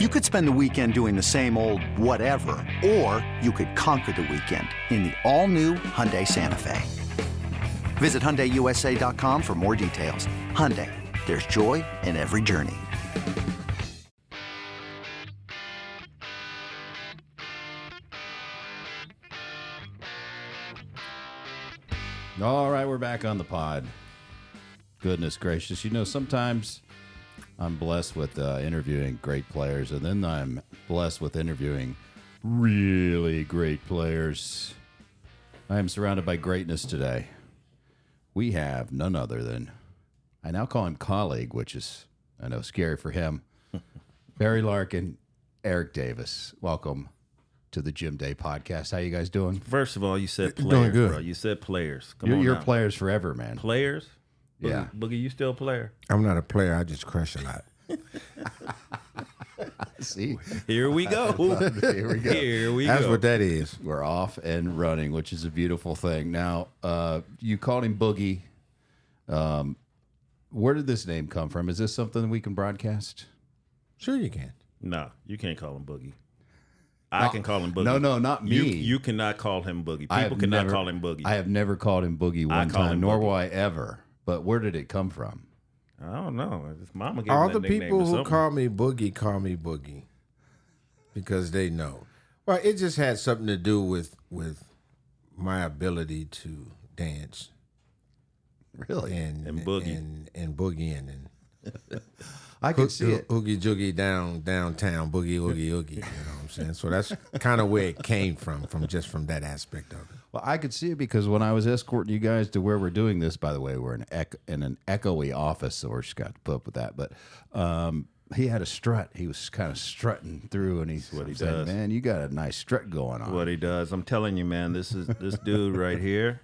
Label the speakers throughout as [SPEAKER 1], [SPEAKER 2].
[SPEAKER 1] You could spend the weekend doing the same old whatever, or you could conquer the weekend in the all-new Hyundai Santa Fe. Visit HyundaiUSA.com for more details. Hyundai, there's joy in every journey.
[SPEAKER 2] All right, we're back on the pod. Goodness gracious. You know, sometimes I'm blessed with uh, interviewing great players, and then I'm blessed with interviewing really great players. I am surrounded by greatness today. We have none other than, I now call him colleague, which is, I know, scary for him. Barry Larkin, Eric Davis. Welcome to the Jim Day podcast. How you guys doing?
[SPEAKER 3] First of all, you said
[SPEAKER 4] Doing
[SPEAKER 3] players,
[SPEAKER 4] good.
[SPEAKER 3] bro. You said players. Come
[SPEAKER 2] You're,
[SPEAKER 3] on
[SPEAKER 2] you're
[SPEAKER 3] now.
[SPEAKER 2] players forever, man.
[SPEAKER 3] Players? Boogie,
[SPEAKER 2] Yeah.
[SPEAKER 3] Boogie, you still a player?
[SPEAKER 4] I'm not a player. I just crush a lot.
[SPEAKER 2] See,
[SPEAKER 3] Here we go.
[SPEAKER 2] here we go.
[SPEAKER 3] Here we
[SPEAKER 4] That's
[SPEAKER 3] go.
[SPEAKER 4] what that is.
[SPEAKER 2] We're off and running, which is a beautiful thing. Now, uh, you called him Boogie. Um, where did this name come from? Is this something we can broadcast?
[SPEAKER 4] Sure, you can.
[SPEAKER 3] no, you can't call him Boogie. I can call him Boogie.
[SPEAKER 2] No, no, not me.
[SPEAKER 3] You, you cannot call him Boogie. People cannot
[SPEAKER 2] never-
[SPEAKER 3] call him Boogie.
[SPEAKER 2] I have never called him Boogie
[SPEAKER 3] I
[SPEAKER 2] one
[SPEAKER 3] call
[SPEAKER 2] time,
[SPEAKER 3] him
[SPEAKER 2] nor
[SPEAKER 3] Boogie.
[SPEAKER 2] will I ever. But where did it come from?
[SPEAKER 3] I don't know. His mama gave
[SPEAKER 4] All
[SPEAKER 3] him
[SPEAKER 4] the
[SPEAKER 3] that nickname
[SPEAKER 4] people
[SPEAKER 3] or
[SPEAKER 4] who
[SPEAKER 3] something.
[SPEAKER 4] call me Boogie call me Boogie because they know. Well, it just had something to do with with my ability to dance
[SPEAKER 2] Really?
[SPEAKER 4] and
[SPEAKER 3] And boogie.
[SPEAKER 4] and, and boogieing and
[SPEAKER 2] I can
[SPEAKER 4] hook,
[SPEAKER 2] see it.
[SPEAKER 4] oogie joogie down downtown boogie oogie oogie. You know what I'm saying? So that's kind of where it came from, from just from that aspect of it.
[SPEAKER 2] Well, I could see it because when I was escorting you guys to where we're doing this, by the way, we're in, ec- in an echoey office, so we're just got to put up with that. But um, he had a strut. He was kind of strutting through, and he's
[SPEAKER 3] what he
[SPEAKER 2] said,
[SPEAKER 3] does.
[SPEAKER 2] "Man, you got a nice strut going on."
[SPEAKER 3] what he does. I'm telling you, man, this is this dude right here.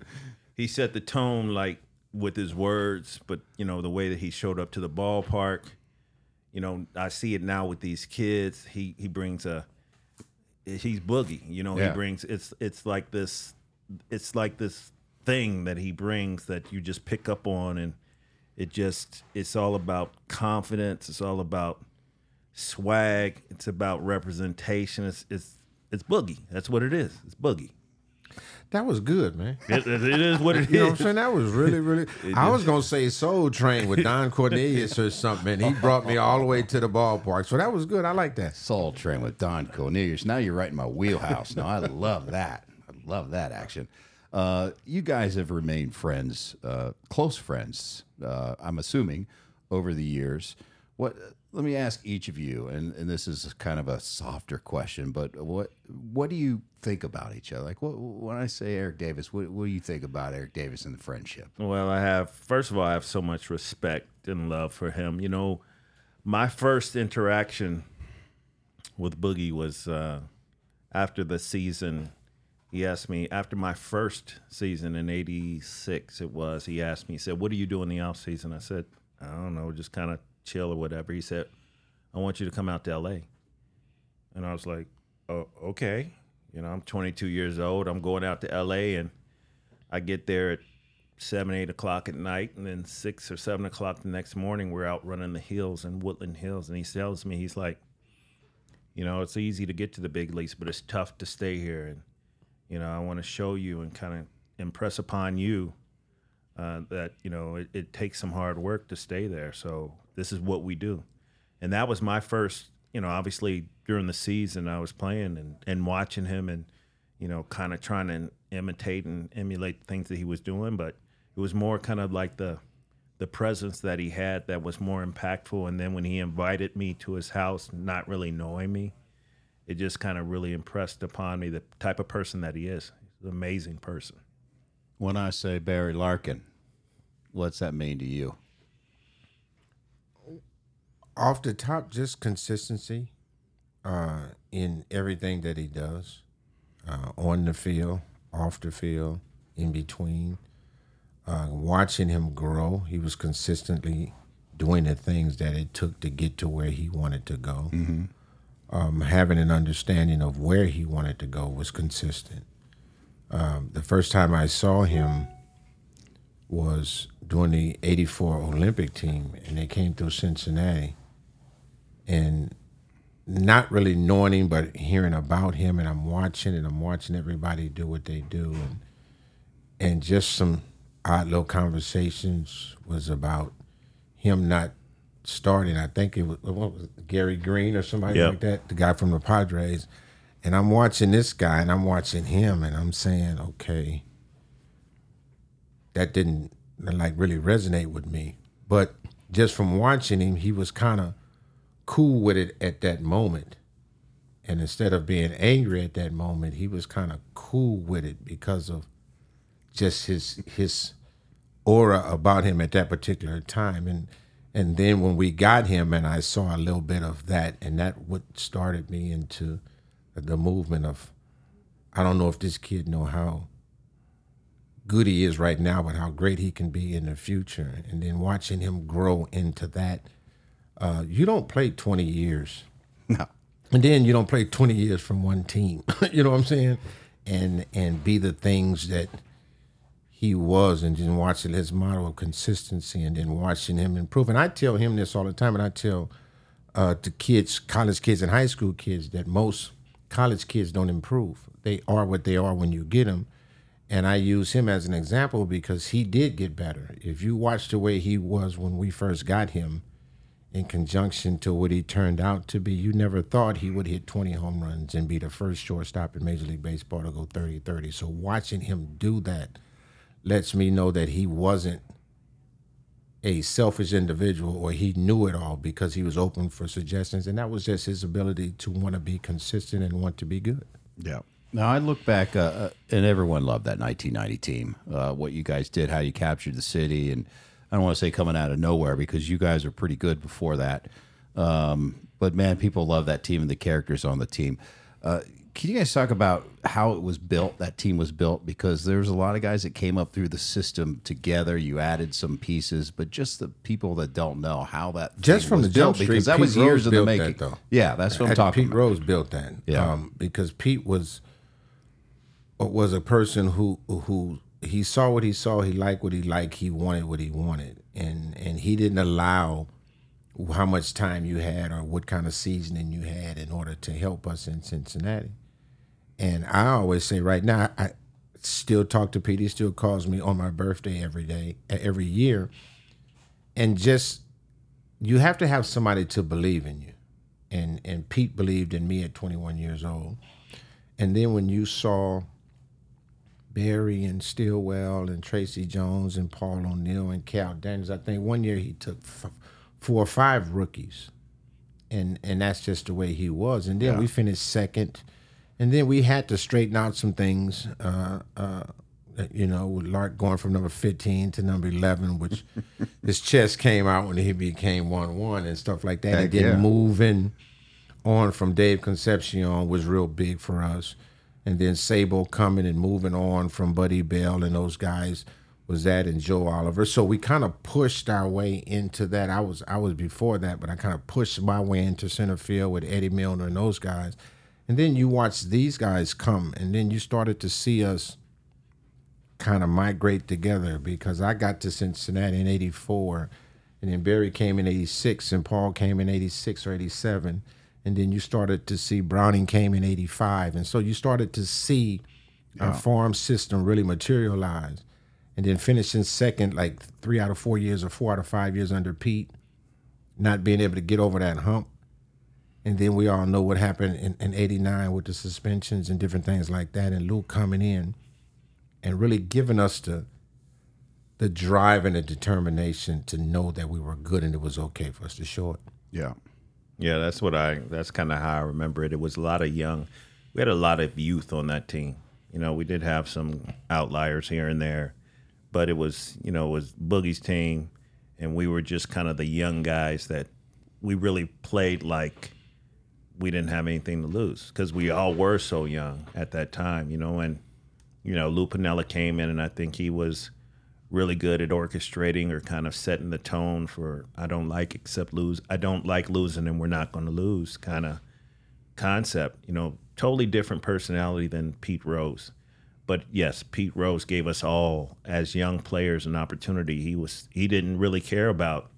[SPEAKER 3] He set the tone like with his words, but you know the way that he showed up to the ballpark. You know, I see it now with these kids. He he brings a he's boogie. You know,
[SPEAKER 2] Yeah.
[SPEAKER 3] he brings it's it's like this it's like this thing that he brings that you just pick up on and it just it's all about confidence. It's all about swag. It's about representation. It's it's it's boogie. That's what it is. It's boogie.
[SPEAKER 4] That was good, man.
[SPEAKER 3] It, it- it is what it is.
[SPEAKER 4] You know what I'm saying? That was really, really. I was gonna say Soul Train with Don Cornelius or something. and He brought me all the way to the ballpark, so that was good. I like that.
[SPEAKER 2] Soul Train with Don Cornelius. Now you're right in my wheelhouse. Now I love that. Love that action. Uh, you guys have remained friends, uh, close friends. Uh, I'm assuming over the years. What? Let me ask each of you, and, and this is kind of a softer question, but what what do you think about each other? Like, what, when I say Eric Davis, what, what do you think about Eric Davis and the friendship?
[SPEAKER 3] Well, I have first of all, I have so much respect and love for him. You know, my first interaction with Boogie was uh, after the season. He asked me after my first season in '86. It was. He asked me. He said, "What do you do in the off season?" I said, "I don't know, just kind of chill or whatever." He said, "I want you to come out to L.A." And I was like, "Oh, okay." You know, I'm 22 years old. I'm going out to L.A. and I get there at seven, eight o'clock at night, and then six or seven o'clock the next morning, we're out running the hills in Woodland Hills. And he tells me, he's like, you know, it's easy to get to the big leagues, but it's tough to stay here. And, you know, I want to show you and kind of impress upon you uh, that, you know, it, it takes some hard work to stay there. So this is what we do. And that was my first, you know, obviously during the season I was playing and, and watching him and, you know, kind of trying to imitate and emulate the things that he was doing, but it was more kind of like the the presence that he had that was more impactful. And then when he invited me to his house, not really knowing me, it just kind of really impressed upon me the type of person that he is. He's an amazing person.
[SPEAKER 2] When I say Barry Larkin, what's that mean to you?
[SPEAKER 4] Off the top, just consistency uh, in everything that he does, uh, on the field, off the field, in between. Uh, watching him grow, he was consistently doing the things that it took to get to where he wanted to go. Um, having an understanding of where he wanted to go was consistent. Um, the first time I saw him was during the 84 Olympic team, and they came through Cincinnati. And not really knowing him, but hearing about him, and I'm watching, and I'm watching everybody do what they do, and and just some odd little conversations was about him not starting. I think it was, what was it, Gary Green or somebody
[SPEAKER 3] Yep.
[SPEAKER 4] like that, the guy from the Padres. And I'm watching this guy, and I'm watching him, and I'm saying, okay, that didn't like really resonate with me. But just from watching him, he was kind of cool with it at that moment. And instead of being angry at that moment, he was kind of cool with it because of just his his aura about him at that particular time. And and then when we got him and I saw a little bit of that and that what started me into the movement of I don't know if this kid know how good he is right now, but how great he can be in the future. And then watching him grow into that. Uh, you don't play 20 years.
[SPEAKER 2] No.
[SPEAKER 4] And then you don't play 20 years from one team. you know what I'm saying? And and be the things that he was and then watching his model of consistency and then watching him improve. And I tell him this all the time and I tell uh, to kids, college kids and high school kids that most college kids don't improve. They are what they are when you get them. And I use him as an example because he did get better. If you watch the way he was when we first got him, in conjunction to what he turned out to be, you never thought he would hit 20 home runs and be the first shortstop in Major League Baseball to go 30 30. So watching him do that lets me know that he wasn't a selfish individual or he knew it all because he was open for suggestions. And that was just his ability to want to be consistent and want to be good.
[SPEAKER 2] Yeah. Now I look back, uh, uh, and everyone loved that 1990 team. Uh, what you guys did, how you captured the city, and I don't want to say coming out of nowhere because you guys are pretty good before that. Um, but man, people love that team and the characters on the team. Uh, can you guys talk about how it was built? That team was built because there's a lot of guys that came up through the system together. You added some pieces, but just the people that don't know how that
[SPEAKER 4] Just from
[SPEAKER 2] was
[SPEAKER 4] the jump
[SPEAKER 2] built, because
[SPEAKER 4] street,
[SPEAKER 2] that was
[SPEAKER 4] Pete
[SPEAKER 2] years
[SPEAKER 4] Rose
[SPEAKER 2] of the
[SPEAKER 4] built that,
[SPEAKER 2] making.
[SPEAKER 4] though.
[SPEAKER 2] Yeah, that's what I'm talking
[SPEAKER 4] Pete
[SPEAKER 2] about.
[SPEAKER 4] Rose built that.
[SPEAKER 2] Yeah.
[SPEAKER 4] Um, because Pete was was a person who who he saw what he saw, he liked what he liked, he wanted what he wanted, and and he didn't allow how much time you had or what kind of seasoning you had in order to help us in Cincinnati. And I always say right now, I still talk to Pete. He still calls me on my birthday every day, every year, and just you have to have somebody to believe in you. And and Pete believed in me at 21 years old. And then when you saw Barry and Stillwell and Tracy Jones and Paul O'Neill and Kal Daniels, I think one year he took f- four or five rookies, and and that's just the way he was. And then we finished second, and then we had to straighten out some things. Uh, uh, you know, with Lark going from number 15 to number 11, which his chest came out when he became 1 1 and stuff like that.
[SPEAKER 2] Heck
[SPEAKER 4] and then
[SPEAKER 2] yeah.
[SPEAKER 4] moving on from Dave Concepcion was real big for us. And then Sabo coming and moving on from Buddy Bell and those guys was that and Joe Oliver. So we kind of pushed our way into that. I was I was before that, but I kind of pushed my way into center field with Eddie Milner and those guys. And then you watch these guys come, and then you started to see us kind of migrate together because I got to Cincinnati in 84 and then Barry came in 86 and Paul came in 86 or 87 and then you started to see Browning came in 85 and so you started to see our farm system really materialize. And then finishing second like 3 out of 4 years or 4 out of 5 years under Pete not being able to get over that hump and then we all know what happened in, in 89 with the suspensions and different things like that and Luke coming in and really giving us the the drive and the determination to know that we were good and it was okay for us to show it.
[SPEAKER 2] Yeah.
[SPEAKER 3] Yeah, that's what I. That's kind of how I remember it. It was a lot of young. We had a lot of youth on that team. You know, we did have some outliers here and there, but it was you know it was Boogie's team, and we were just kind of the young guys that we really played like we didn't have anything to lose because we all were so young at that time. You know, and you know Lou Piniella came in, and I think he was really good at orchestrating or kind of setting the tone for I don't like except lose. I don't like losing and we're not going to lose kind of concept. You know, totally different personality than Pete Rose. But yes, Pete Rose gave us all as young players an opportunity. He was he didn't really care about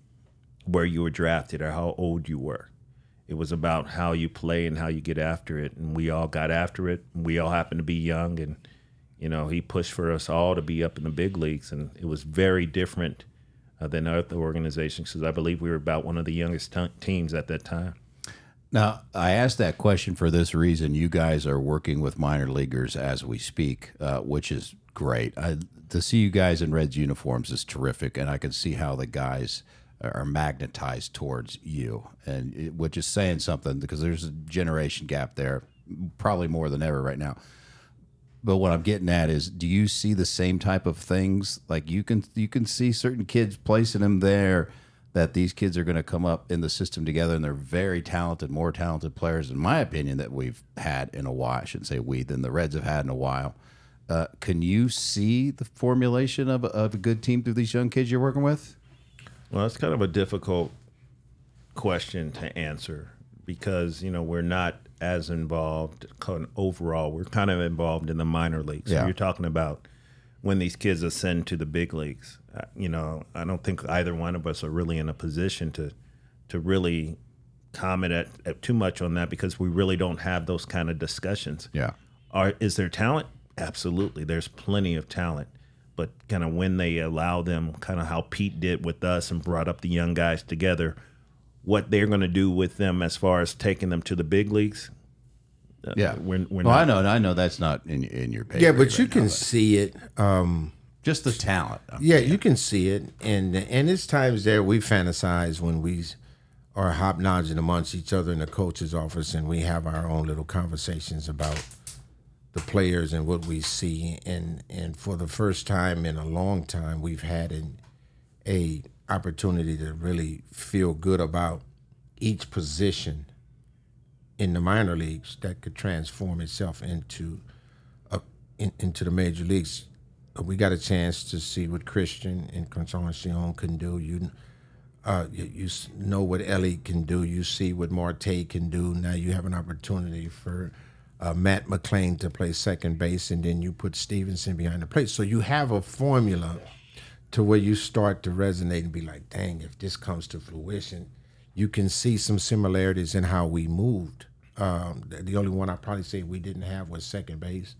[SPEAKER 3] where you were drafted or how old you were. It was about how you play and how you get after it. And we all got after it. We all happened to be young. And, you know, he pushed for us all to be up in the big leagues. And it was very different uh, than other organizations because I believe we were about one of the youngest t- teams at that time.
[SPEAKER 2] Now, I asked that question for this reason. You guys are working with minor leaguers as we speak, uh, which is great. I, to see you guys in Reds uniforms is terrific, and I can see how the guys are magnetized towards you, and it, which is saying something because there's a generation gap there, probably more than ever right now. But what I'm getting at is, do you see the same type of things? Like you can you can see certain kids placing them there that these kids are going to come up in the system together and they're very talented, more talented players, in my opinion, that we've had in a while. I shouldn't say we, than the Reds have had in a while. Uh, can you see the formulation of of a good team through these young kids you're working with?
[SPEAKER 3] Well, that's kind of a difficult question to answer because, you know, we're not as involved overall. We're kind of involved in the minor leagues. So you're talking about when these kids ascend to the big leagues. Uh, you know, I don't think either one of us are really in a position to to really comment at, at too much on that because we really don't have those kind of discussions.
[SPEAKER 2] Yeah.
[SPEAKER 3] Are is there talent? Absolutely. There's plenty of talent. But kind of when they allow them, kind of how Pete did with us and brought up the young guys together, what they're going to do with them as far as taking them to the big leagues. uh,
[SPEAKER 2] Yeah.
[SPEAKER 3] we're, we're
[SPEAKER 2] well,
[SPEAKER 3] not.
[SPEAKER 2] I know, I know that's not in in your pay.
[SPEAKER 4] Yeah,
[SPEAKER 2] grade
[SPEAKER 4] but you
[SPEAKER 2] right
[SPEAKER 4] can
[SPEAKER 2] now,
[SPEAKER 4] see it. Um,
[SPEAKER 2] just the talent.
[SPEAKER 4] Yeah, you can see it, and and it's times there we fantasize when we are hop hobnobbing amongst each other in the coach's office, and we have our own little conversations about the players and what we see, and and for the first time in a long time, we've had an a opportunity to really feel good about each position in the minor leagues that could transform itself into a, in, into the major leagues. We got a chance to see what Christian Encarnacion can do. You, uh, you, you know what Ellie can do. You see what Marte can do. Now you have an opportunity for uh, Matt McLain to play second base, and then you put Stephenson behind the plate. So you have a formula to where you start to resonate and be like, dang, if this comes to fruition, you can see some similarities in how we moved. Um, the, the only one I probably say we didn't have was second base,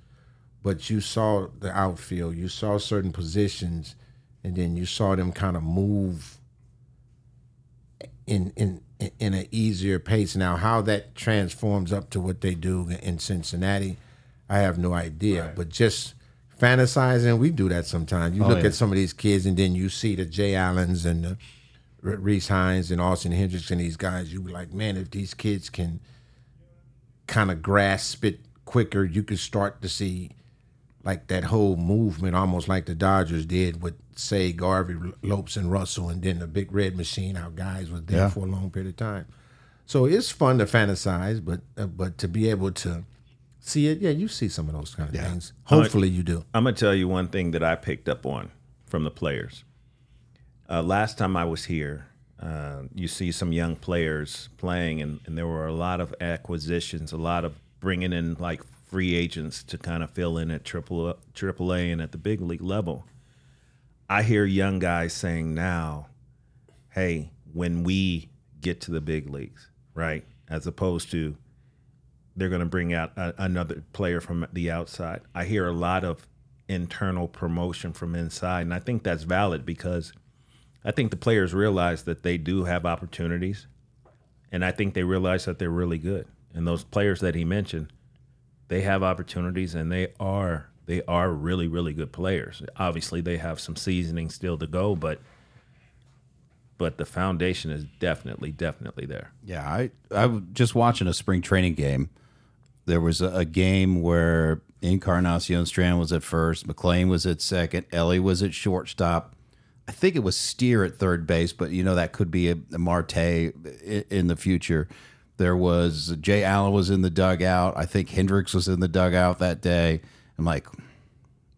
[SPEAKER 4] but you saw the outfield, you saw certain positions, and then you saw them kind of move in in in an easier pace. Now, how that transforms up to what they do in Cincinnati, I have no idea. But just fantasizing, we do that sometimes. You oh, look
[SPEAKER 2] yeah.
[SPEAKER 4] at some of these kids, and then you see the Jay Allens and the Rece Hinds and Austin Hendricks and these guys. You be like, man, if these kids can kind of grasp it quicker, you could start to see like that whole movement, almost like the Dodgers did with say Garvey, Lopes, and Russell, and then the big red machine. How guys was there
[SPEAKER 2] Yeah.
[SPEAKER 4] for a long period of time. So it's fun to fantasize, but uh, but to be able to see it, yeah, you see some of those kind of things. Hopefully, you do.
[SPEAKER 3] I'm gonna tell you one thing that I picked up on from the players. Uh, last time I was here, uh, you see some young players playing, and, and there were a lot of acquisitions, a lot of bringing in like free agents to kind of fill in at triple triple A and at the big league level. I hear young guys saying now, "Hey, when we get to the big leagues, right?" As opposed to they're going to bring out a, another player from the outside. I hear a lot of internal promotion from inside, and I think that's valid because I think the players realize that they do have opportunities, and I think they realize that they're really good. And those players that he mentioned, they have opportunities, and they are they are really really good players. Obviously, they have some seasoning still to go, but but the foundation is definitely definitely there.
[SPEAKER 2] Yeah, I I was just watching a spring training game. There was a, a game where Encarnacion Strand was at first, McLain was at second, Ellie was at shortstop. I think it was Steer at third base, but you know that could be a, a Marte i- in the future. There was Jay Allen was in the dugout. I think Hendricks was in the dugout that day. I'm like,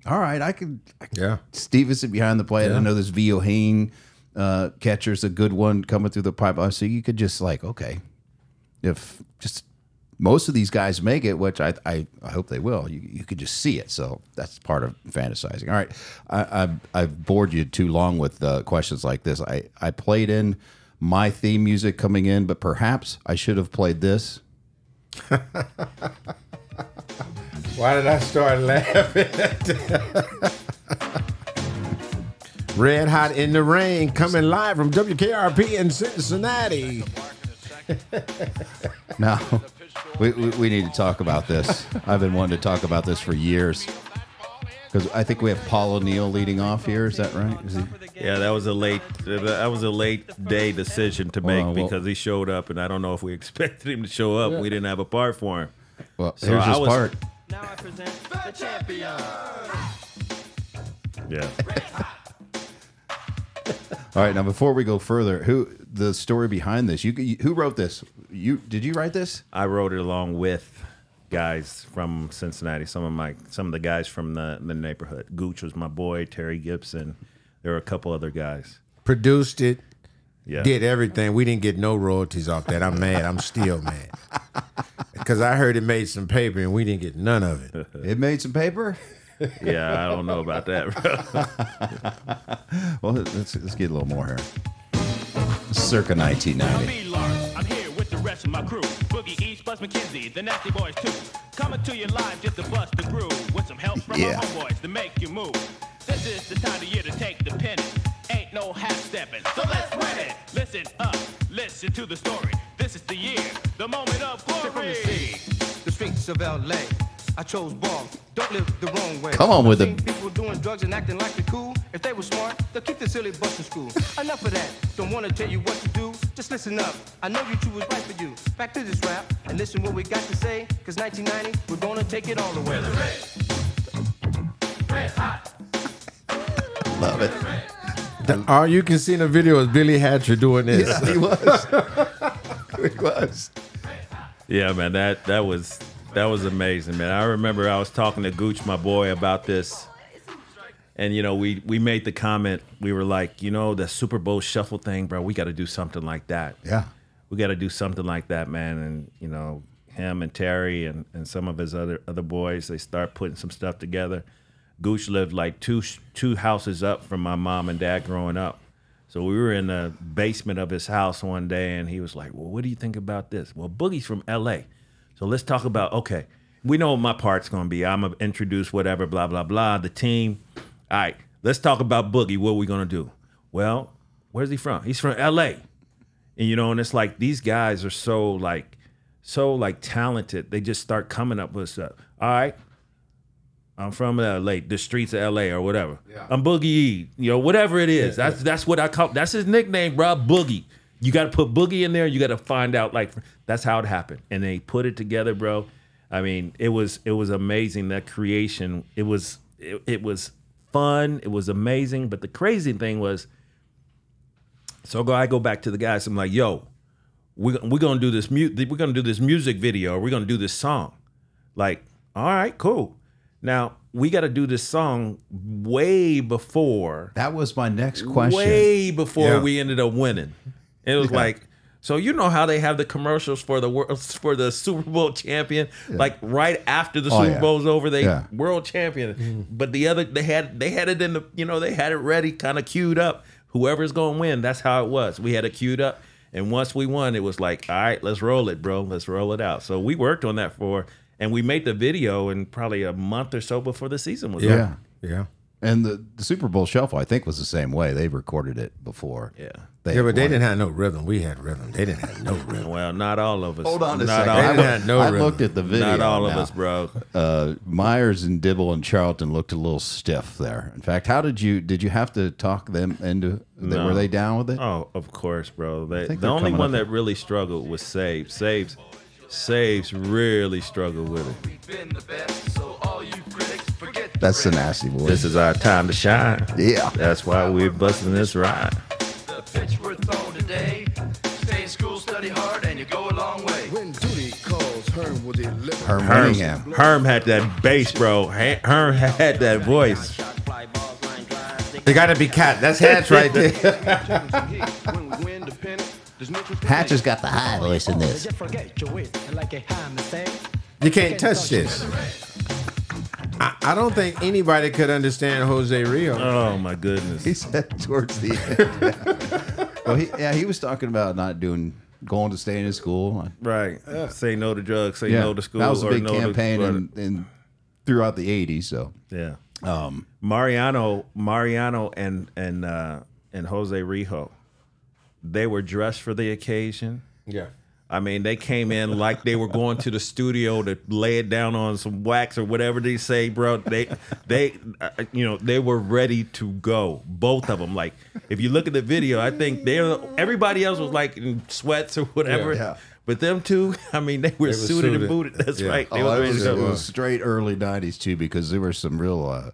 [SPEAKER 2] all right, I can, I can
[SPEAKER 4] Yeah.
[SPEAKER 2] Stephenson behind the plate. I know this Vio Hane uh, catcher's a good one coming through the pipeline. So you could just like, okay, if just most of these guys make it, which I I, I hope they will, you, you could just see it. So that's part of fantasizing. All right, I, I've I've bored you too long with uh, questions like this. I I played in my theme music coming in, but perhaps I should have played this.
[SPEAKER 4] Why did I start laughing? Red Hot in the Rain coming live from WKRP in Cincinnati.
[SPEAKER 2] Now, we, we, we need to talk about this. I've been wanting to talk about this for years. Because I think we have Paul O'Neill leading off here. Is that right? Is he?
[SPEAKER 3] Yeah, that was a late that was a late day decision to make
[SPEAKER 2] Well, well-
[SPEAKER 3] because he showed up, and I don't know if we expected him to show up. We didn't have a part for him.
[SPEAKER 2] Well,
[SPEAKER 3] So
[SPEAKER 2] here's
[SPEAKER 3] I
[SPEAKER 2] his
[SPEAKER 3] was-
[SPEAKER 2] part.
[SPEAKER 5] Now I present the champion.
[SPEAKER 3] Yeah,
[SPEAKER 2] All right, now before we go further, who the story behind this? You, you who wrote this? You did you write this?
[SPEAKER 3] I wrote it along with guys from Cincinnati. Some of my some of the guys from the the neighborhood. Gooch was my boy. Terry Gibson. There were a couple other guys.
[SPEAKER 4] Produced it,
[SPEAKER 3] Yeah,
[SPEAKER 4] did everything. We didn't get no royalties off that. I'm mad. I'm still mad. Because I heard it made some paper and we didn't get none of it.
[SPEAKER 2] It made some paper.
[SPEAKER 3] yeah. I don't know about that.
[SPEAKER 2] Well, let's let's get a little more here. Circa 1990.
[SPEAKER 6] Rest of my crew. Boogie East, Buzz McKenzie, the Nasty Boys too. Coming to you live just to bust the groove with some help from
[SPEAKER 2] Yeah.
[SPEAKER 6] my homeboys to make you move. This is the time of year to take the pennant. Ain't no half stepping, so let's win it. Listen up, listen to the story. This is the year, the moment of
[SPEAKER 5] From the city, the streets of LA. I chose ball. Don't live the wrong way.
[SPEAKER 2] Come on with
[SPEAKER 5] Seen
[SPEAKER 2] it.
[SPEAKER 5] People doing drugs and acting like they're cool. If they were smart, they'll keep the silly bus in school. Enough of that. Don't wanna tell you what to do. Just listen up. I know you two was right for you. Back to this rap and listen what we got to say. Cause 1990, we're gonna take it all the way.
[SPEAKER 2] Love it.
[SPEAKER 4] All you can see in the video is Billy Hatcher doing this.
[SPEAKER 2] he was. he was.
[SPEAKER 3] Yeah, man, that that was that was amazing, man. I remember I was talking to Gooch, my boy, about this, and you know, we we made the comment. We were like, you know, the Super Bowl shuffle thing, bro. We got to do something like that.
[SPEAKER 2] Yeah.
[SPEAKER 3] we got to do something like that, man. And you know, him and Terry and, and some of his other other boys, they start putting some stuff together. Gooch lived like two two houses up from my mom and dad growing up. So we were in the basement of his house one day, and he was like, "Well, what do you think about this?" Well, Boogie's from L.A., so let's talk about. Okay, we know what my part's to be. I'm gonna introduce whatever, blah blah blah. The team. All right, let's talk about Boogie. What are we gonna do? Well, where's he from? He's from L.A. And you know, and it's like these guys are so like so like talented. They just start coming up with stuff. All right. I'm from LA, the streets of LA or whatever. Yeah. I'm Boogie you know, whatever it is. that's that's what I call that's his nickname, bro. Boogie. You got to put Boogie in there. You got to find out like that's how it happened, and they put it together, bro. I mean, it was it was amazing that creation. It was it, it was fun. It was amazing. But the crazy thing was, so go I go back to the guys. I'm like, yo, we're we're gonna do this mu- we're gonna do this music video. We're gonna do this song. Like, all right, cool. Now we got to do this song way before,
[SPEAKER 2] That was my next question.
[SPEAKER 3] way before
[SPEAKER 4] Yeah.
[SPEAKER 3] we ended up winning. It was like, so you know how they have the commercials for the world for the Super Bowl champion, like right after the
[SPEAKER 2] Oh,
[SPEAKER 3] Super
[SPEAKER 2] yeah.
[SPEAKER 3] Bowl's over, they
[SPEAKER 2] Yeah.
[SPEAKER 3] world champion. Mm-hmm. But the other they had they had it in the you know they had it ready, kind of queued up. Whoever's gonna win, that's how it was. We had it queued up, and once we won, it was like, all right, let's roll it, bro. Let's roll it out. So we worked on that for, and we made the video in probably a month or so before the season was over.
[SPEAKER 2] Yeah.
[SPEAKER 4] Yeah.
[SPEAKER 2] And the, the Super Bowl shuffle, I think, was the same way. They recorded it before.
[SPEAKER 3] Yeah.
[SPEAKER 4] Yeah, but they
[SPEAKER 2] won.
[SPEAKER 4] didn't have no rhythm. We had rhythm. They didn't have no rhythm.
[SPEAKER 3] Well, not all of us.
[SPEAKER 2] Hold on a
[SPEAKER 3] not
[SPEAKER 2] second.
[SPEAKER 3] All,
[SPEAKER 2] I,
[SPEAKER 4] didn't
[SPEAKER 2] looked-
[SPEAKER 4] have no
[SPEAKER 2] I
[SPEAKER 4] rhythm.
[SPEAKER 2] looked at the video.
[SPEAKER 3] not all of
[SPEAKER 2] now.
[SPEAKER 3] us, bro.
[SPEAKER 2] Uh, Myers and Dibble and Charlton looked a little stiff there. In fact, how did you did you have to talk them into?
[SPEAKER 3] No.
[SPEAKER 2] Were they down with it?
[SPEAKER 3] Oh, of course, bro. They, the only one
[SPEAKER 2] up-
[SPEAKER 3] that really struggled was Saves. Saves, Saves really struggled with it.
[SPEAKER 5] Been the best, so all you critics forget
[SPEAKER 2] That's the
[SPEAKER 5] rest.
[SPEAKER 2] nasty voice.
[SPEAKER 3] This is our time to shine.
[SPEAKER 2] yeah.
[SPEAKER 3] That's why we're busting this ride.
[SPEAKER 7] Herm
[SPEAKER 2] Herm, Winningham.
[SPEAKER 3] Herm had that bass, bro. Herm had that voice.
[SPEAKER 5] Shot fly balls, line drive.
[SPEAKER 4] They got to be cat. That's Hatch right there.
[SPEAKER 7] when we win the pennant, there's mutual
[SPEAKER 2] Hatch has got the high voice in this.
[SPEAKER 8] forget your wit like a ham say.
[SPEAKER 4] You can't touch this. I, I don't think anybody could understand Jose Rijo.
[SPEAKER 3] Oh my goodness.
[SPEAKER 2] He said towards the end. well, he, yeah, he was talking about not doing going to stay in school.
[SPEAKER 3] Right. Say no to drugs. Say no to school.
[SPEAKER 2] That was a
[SPEAKER 3] or
[SPEAKER 2] big
[SPEAKER 3] no to-
[SPEAKER 2] campaign in, in throughout the '80s. So
[SPEAKER 3] yeah.
[SPEAKER 2] um,
[SPEAKER 3] Mariano, Mariano, and and uh, and Jose Rijo, they were dressed for the occasion.
[SPEAKER 4] Yeah.
[SPEAKER 3] I mean, they came in like they were going to the studio to lay it down on some wax or whatever they say, bro. They, they, uh, you know, they were ready to go. Both of them. Like, if you look at the video, I think they, everybody else was like in sweats or whatever.
[SPEAKER 2] Yeah. Yeah.
[SPEAKER 3] But them two, I mean, they were
[SPEAKER 4] were
[SPEAKER 3] suited, and booted. That's
[SPEAKER 4] Yeah.
[SPEAKER 3] right. They
[SPEAKER 2] oh,
[SPEAKER 3] was
[SPEAKER 2] it was, it was straight early '90s too, because there were some real. Uh,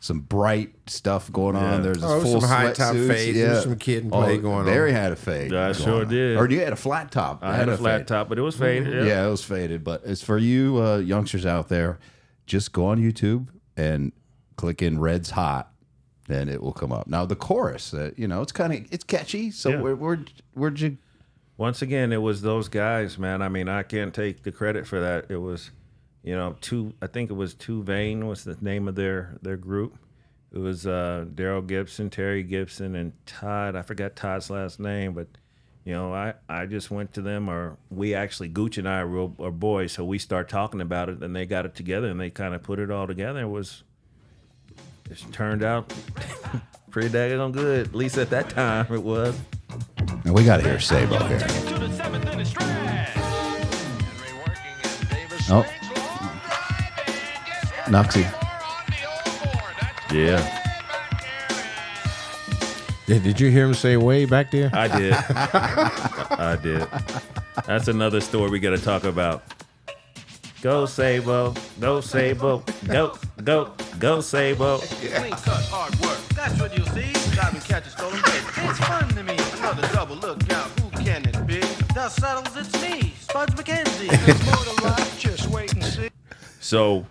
[SPEAKER 2] some bright stuff going on.
[SPEAKER 3] Yeah.
[SPEAKER 2] There's
[SPEAKER 4] Oh,
[SPEAKER 2] full
[SPEAKER 4] some high top
[SPEAKER 2] sweatsuits.
[SPEAKER 4] fade. There was some kid and play going on.
[SPEAKER 2] Barry had a fade.
[SPEAKER 3] Yeah, I sure
[SPEAKER 2] on.
[SPEAKER 3] did.
[SPEAKER 2] Or you had a flat top.
[SPEAKER 3] I had a flat
[SPEAKER 2] fade.
[SPEAKER 3] top, but it was faded.
[SPEAKER 2] Yeah.
[SPEAKER 3] Yeah.
[SPEAKER 2] it was faded. But it's for you uh, youngsters out there. Just go on YouTube and click in "Red's Hot," and it will come up. Now the chorus, uh, you know, it's kind of it's catchy. So
[SPEAKER 3] Yeah.
[SPEAKER 2] where where where'd you?
[SPEAKER 3] Once again, it was those guys, man. I mean, I can't take the credit for that. It was, you know, two. I think it was Two Vein was the name of their their group. It was uh, Daryl Gibson, Terry Gibson, and Todd. I forgot Todd's last name, but you know, I I just went to them, or we actually Gooch and I are, real, are boys, so we start talking about it, and they got it together, and they kind of put it all together. It was. It turned out pretty daggone good. At least at that time, it was.
[SPEAKER 2] Now we got to hear Sabo here.
[SPEAKER 6] To the seventh inning stretch.
[SPEAKER 2] Oh, Nuxie.
[SPEAKER 3] Yeah.
[SPEAKER 4] Did, did you hear him say way back there?
[SPEAKER 3] I did. I did. That's another story we got to talk about. Go Sabo, go Sabo, go go go Sabo.
[SPEAKER 7] Clean cut, hard work. That's what you'll see. Driving catches stolen base. It's fun to me. Another double. Look out. Who can it be? The settles. It's me, Spuds McKenzie. There's more to life. Just wait and see.
[SPEAKER 3] So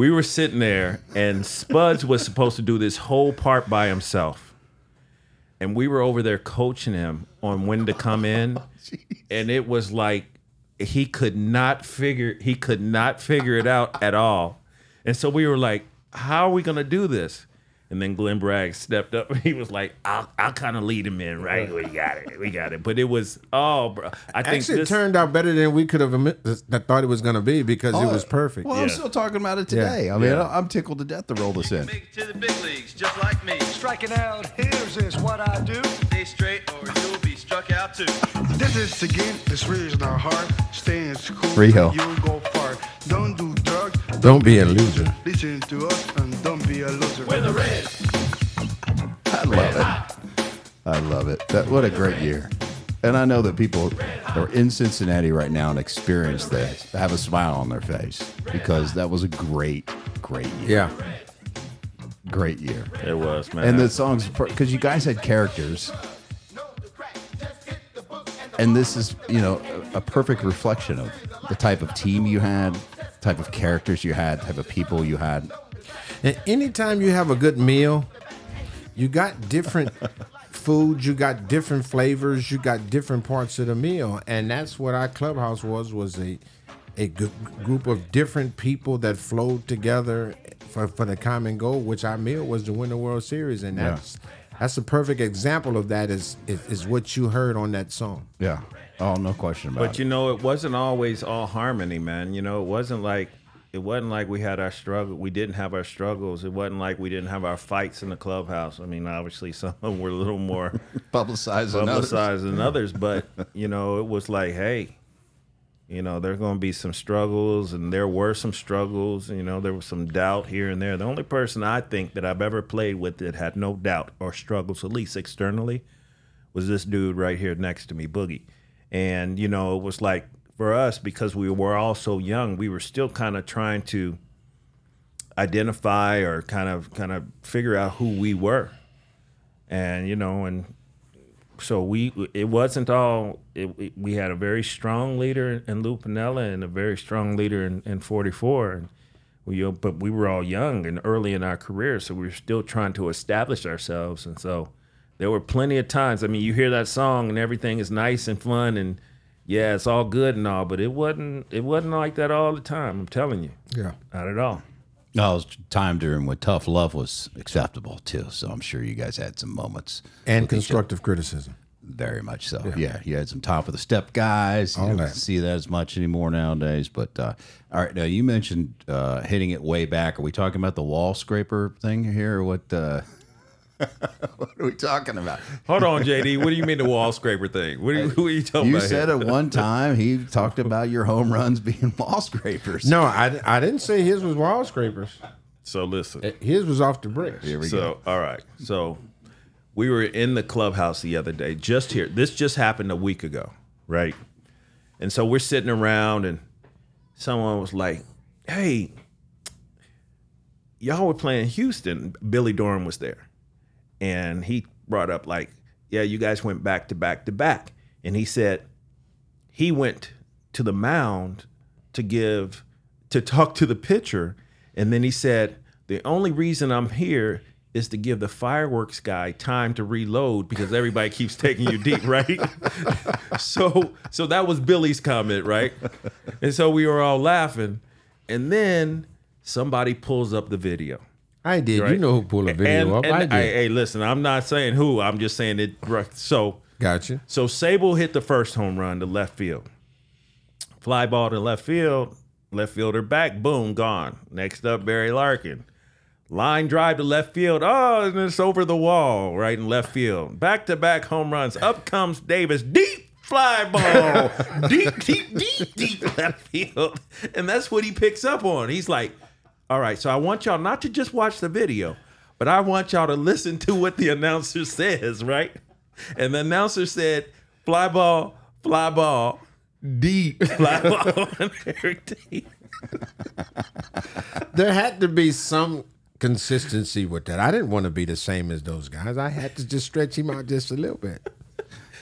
[SPEAKER 3] we were sitting there, and Spuds was supposed to do this whole part by himself, and we were over there coaching him on when to come in, oh, and it was like he could not figure he could not figure it out at all, and so we were like, "How are we gonna do this?" And then Glenn Bragg stepped up. He was like, "I'll, I'll kind of lead him in, right? We got it, we got it." But it was, oh, bro, I think
[SPEAKER 4] Actually,
[SPEAKER 3] this,
[SPEAKER 4] it turned out better than we could have admit, that thought it was going to be because it oh, was perfect.
[SPEAKER 2] Well, I'm still talking about it today. I mean,
[SPEAKER 3] Yeah.
[SPEAKER 2] I'm tickled to death to roll this in.
[SPEAKER 7] Make it to the big leagues, just like me.
[SPEAKER 8] Striking out, here's is what I do.
[SPEAKER 7] Stay straight or you'll be struck out too.
[SPEAKER 9] This is again, this is not hard. Stay in school,
[SPEAKER 2] Rio.
[SPEAKER 9] you'll go far. Don't do drugs,
[SPEAKER 4] Don't be a loser.
[SPEAKER 9] listen to us, and don't be a loser. We're the red.
[SPEAKER 2] I love it. I love it. That what a great year. And I know that people are in Cincinnati right now and experience that have a smile on their face because that was a great, great year.
[SPEAKER 4] Yeah.
[SPEAKER 2] Great year.
[SPEAKER 3] it was man.
[SPEAKER 2] And the songs, because you guys had characters, and this is, you know, a, a perfect reflection of the type of team you had, type of characters you had, type of people you had.
[SPEAKER 4] And anytime you have a good meal, you got different foods, you got different flavors, you got different parts of the meal, and that's what our clubhouse was was a a g- group of different people that flowed together for, for the common goal, which our meal was to win the World Series, and that's that's a perfect example of that. Is, is is what you heard on that song?
[SPEAKER 2] Yeah. Oh, no question about it.
[SPEAKER 3] But you know, it wasn't always all harmony, man. You know, it wasn't like it wasn't like we had our struggle. We didn't have our struggles. It wasn't like we didn't have our fights in the clubhouse. I mean, obviously some of them were a little more
[SPEAKER 2] publicized and others.
[SPEAKER 3] publicized than others, but you know, it was like, hey, you know, there's going to be some struggles, and there were some struggles. You know, there was some doubt here and there. The only person I think that I've ever played with that had no doubt or struggles, at least externally, was this dude right here next to me, Boogie. And you know, it was like for us because we were all so young, we were still kind of trying to identify or kind of kind of figure out who we were. And you know, and so we it wasn't all it, we had a very strong leader in Lou Piniella and a very strong leader in, in 44 and we but we were all young and early in our career so we were still trying to establish ourselves and so there were plenty of times I mean you hear that song and everything is nice and fun and yeah it's all good and all but it wasn't it wasn't like that all the time I'm telling you
[SPEAKER 4] Yeah.
[SPEAKER 3] not at all
[SPEAKER 2] No, it was time during when tough love was acceptable too. So I'm sure you guys had some moments
[SPEAKER 4] And constructive criticism.
[SPEAKER 2] Very much so. Yeah. you had some top of the step guys. You don't
[SPEAKER 4] that.
[SPEAKER 2] see that as much anymore nowadays. But uh, all right, now you mentioned uh, hitting it way back. Are we talking about the wall scraper thing here? Or what? Uh, what are we talking about?
[SPEAKER 3] Hold on, JD. What do you mean the wall scraper thing? What are you, what are you talking
[SPEAKER 2] You
[SPEAKER 3] about?
[SPEAKER 2] You said
[SPEAKER 3] here?
[SPEAKER 2] at one time he talked about your home runs being wall scrapers.
[SPEAKER 4] No, I, I didn't say his was wall scrapers.
[SPEAKER 3] So listen.
[SPEAKER 4] Eh, his was off the bricks.
[SPEAKER 2] Here we
[SPEAKER 3] so
[SPEAKER 2] go.
[SPEAKER 3] all right. So we were in the clubhouse the other day, just here. This just happened a week ago, right? And so we're sitting around, and someone was like, "Hey, y'all were playing Houston." Billy Doran was there, and he brought up like, "Yeah, you guys went back to back to back," and he said he went to the mound to give to talk to the pitcher. And then he said the only reason i'm here is to give the fireworks guy time to reload because everybody keeps taking you deep right? So so that was billy's comment right? And so we were all laughing. And then somebody pulls up the video
[SPEAKER 4] I did. You know who pulled a video
[SPEAKER 3] and,
[SPEAKER 4] up.
[SPEAKER 3] and
[SPEAKER 4] I did.
[SPEAKER 3] hey listen i'm not saying who i'm just saying it so
[SPEAKER 4] Gotcha.
[SPEAKER 3] so Sabo hit the first home run to left field. Fly ball to left field. Left fielder back. Boom, gone. Next up, Barry Larkin. Line drive to left field. Oh, and it's over the wall, right in left field. Back to back home runs. Up comes Davis. Deep fly ball. deep, deep, deep, deep left field. And that's what he picks up on. He's like, all right, so I want y'all not to just watch the video, but I want y'all to listen to what the announcer says, right? And the announcer said, fly ball, fly ball, deep fly ball.
[SPEAKER 4] There had to be some consistency with that. I didn't want to be the same as those guys. I had to just stretch him out just a little bit.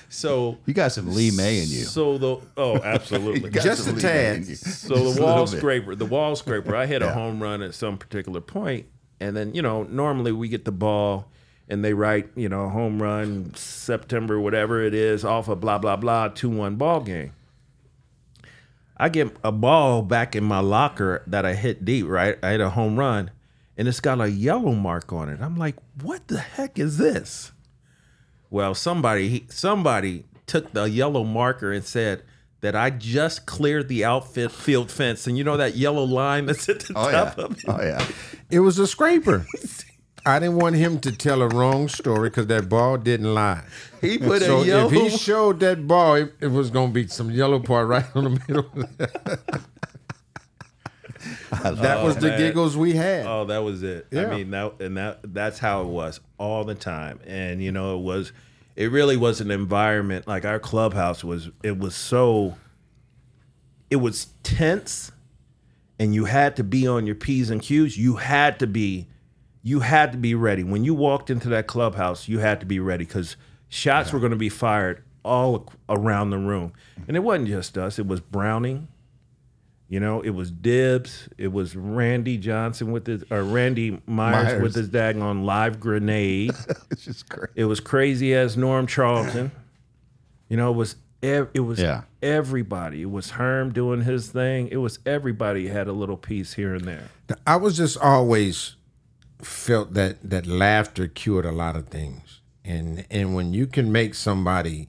[SPEAKER 3] So
[SPEAKER 2] You got some Lee May in you.
[SPEAKER 3] So the oh, absolutely.
[SPEAKER 2] got
[SPEAKER 4] Just
[SPEAKER 2] some
[SPEAKER 4] a
[SPEAKER 2] Lee
[SPEAKER 4] tad.
[SPEAKER 2] May in you.
[SPEAKER 3] So
[SPEAKER 2] Just
[SPEAKER 3] the wall scraper, the wall scraper. I hit a home run at some particular point, and then you know normally we get the ball, and they write you know home run September whatever it is off of blah blah blah two one ball game. I get a ball back in my locker that I hit deep. Right, I hit a home run, and it's got a yellow mark on it. I'm like, what the heck is this? Well, somebody somebody took the yellow marker and said that I just cleared the outfit field fence, and you know that yellow line that's at the
[SPEAKER 2] Oh yeah.
[SPEAKER 3] top of it.
[SPEAKER 2] Oh yeah.
[SPEAKER 4] It was a scraper. I didn't want him to tell a wrong story because that ball didn't lie.
[SPEAKER 3] He put
[SPEAKER 4] so
[SPEAKER 3] a yellow.
[SPEAKER 4] if he showed that ball, it, it was going to be some yellow part right on the middle. that was the oh,
[SPEAKER 3] man.
[SPEAKER 4] giggles we had.
[SPEAKER 3] oh, that was it. I mean that, and that that's how it was all the time. And you know, it was, it really was an environment like our clubhouse was. It was so. It was tense, and you had to be on your p's and q's. You had to be, you had to be ready when you walked into that clubhouse. You had to be ready because shots were going to be fired all around the room, and it wasn't just us. It was Browning. You know, it was Dibs. It was Randy Johnson with his, or Randy Myers,
[SPEAKER 2] Myers.
[SPEAKER 3] with his daggone live grenade.
[SPEAKER 2] It's just great.
[SPEAKER 3] it was crazy as Norm Charlton. You know, it was ev- it was
[SPEAKER 2] Yeah.
[SPEAKER 3] everybody. It was Herm doing his thing. It was everybody had a little piece here and there.
[SPEAKER 4] I was just always felt that that laughter cured a lot of things, and and when you can make somebody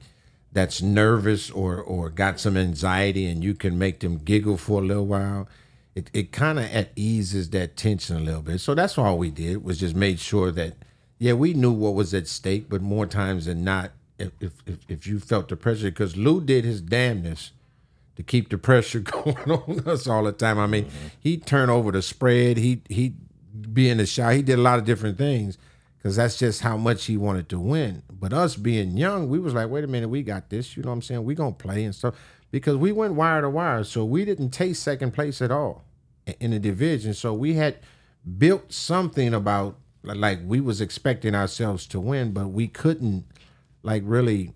[SPEAKER 4] that's nervous or or got some anxiety, and you can make them giggle for a little while, it it kind of at eases that tension a little bit. So that's all we did was just made sure that yeah we knew what was at stake, but more times than not, if if if, you felt the pressure, because Lou did his damnness to keep the pressure going on us all the time. I mean, mm-hmm. he'd turn over the spread. He he be in the shot. He did a lot of different things because that's just how much he wanted to win. But us being young, we was like, wait a minute, we got this. You know what I'm saying? We gonna play and stuff because we went wire to wire, so we didn't taste second place at all in the division. So we had built something about like we was expecting ourselves to win, but we couldn't like really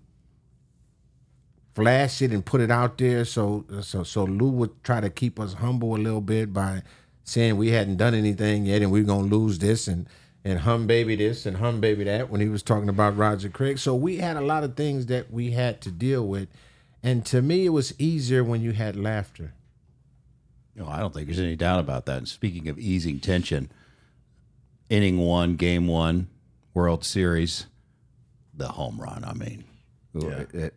[SPEAKER 4] flash it and put it out there. So so so Lou would try to keep us humble a little bit by saying we hadn't done anything yet and we are gonna lose this and and hum baby this and hum baby that when he was talking about Roger Craig. So we had a lot of things that we had to deal with. And to me it was easier when you had laughter.
[SPEAKER 2] No, I don't think there's any doubt about that. And speaking of easing tension, inning one, game one, World Series, the home run. I mean,
[SPEAKER 3] Yeah.
[SPEAKER 2] It- it-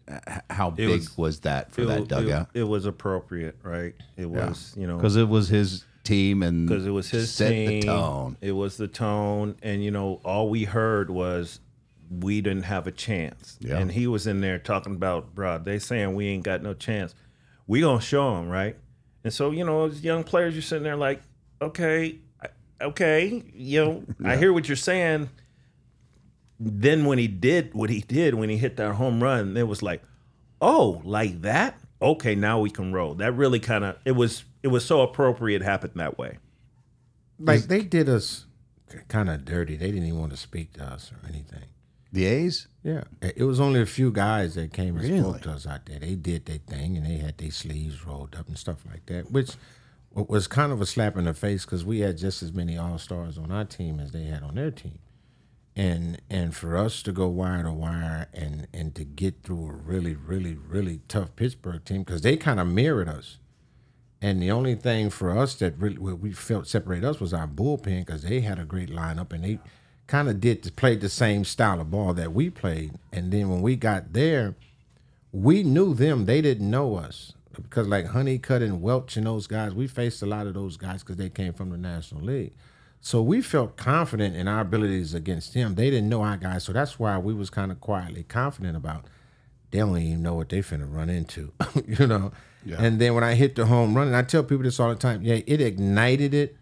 [SPEAKER 2] how
[SPEAKER 3] It
[SPEAKER 2] big
[SPEAKER 3] was-
[SPEAKER 2] was, that for
[SPEAKER 3] It-
[SPEAKER 2] that dugout?
[SPEAKER 3] It, was appropriate, right? It was, you know,
[SPEAKER 2] Because it was his team and
[SPEAKER 3] because it was his
[SPEAKER 2] set
[SPEAKER 3] team.
[SPEAKER 2] the tone.
[SPEAKER 3] It was the tone, and you know, all we heard was we didn't have a chance.
[SPEAKER 2] Yeah.
[SPEAKER 3] And he was in there talking about, bro, they saying we ain't got no chance. We gonna show them, right? And so, you know, as young players, you're sitting there like, okay, okay, you know, I hear what you're saying. Then when he did what he did, when he hit that home run, it was like, oh, like that? Okay, now we can roll. That really kind of it was it was so appropriate it happened that way.
[SPEAKER 4] Like they did us kind of dirty. They didn't even want to speak to us or anything.
[SPEAKER 2] The A's?
[SPEAKER 4] Yeah, it was only a few guys that came and
[SPEAKER 2] Really?
[SPEAKER 4] spoke to us out there. They did their thing and they had their sleeves rolled up and stuff like that, which was kind of a slap in the face because we had just as many all stars on our team as they had on their team, and and for us to go wire to wire and and to get through a really really really tough Pittsburgh team because they kind of mirrored us. And the only thing for us that really we felt separate us was our bullpen because they had a great lineup and they kind of did played the same style of ball that we played. And then when we got there, we knew them. They didn't know us because like Honeycutt and Welch and those guys, we faced a lot of those guys because they came from the National League. So we felt confident in our abilities against them. They didn't know our guys, so that's why we was kind of quietly confident about. They don't even know what they finna run into, you know. And then when I hit the home run, and I tell people this all the time, yeah, it ignited it.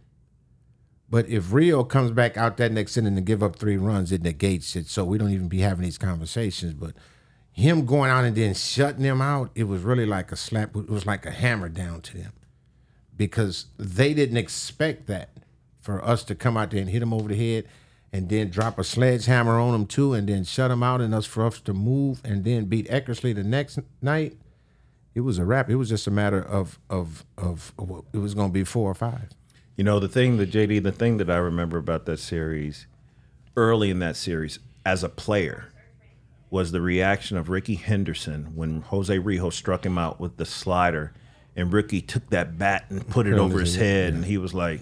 [SPEAKER 4] But if Rijo comes back out that next inning to give up three runs, it negates it. So we don't even be having these conversations. But him going out and then shutting them out, it was really like a slap. It was like a hammer down to them because they didn't expect that for us to come out there and hit them over the head and then drop a sledgehammer on them too and then shut them out and us for us to move and then beat Eckersley the next night. It was a wrap. It was just a matter of of of, it was going to be four or five.
[SPEAKER 3] You know, the thing that JD, the thing that I remember about that series, early in that series, as a player, was the reaction of Rickey Henderson when Jose Rijo struck him out with the slider, and Ricky took that bat and put it over his
[SPEAKER 4] his-
[SPEAKER 3] head, and he was like,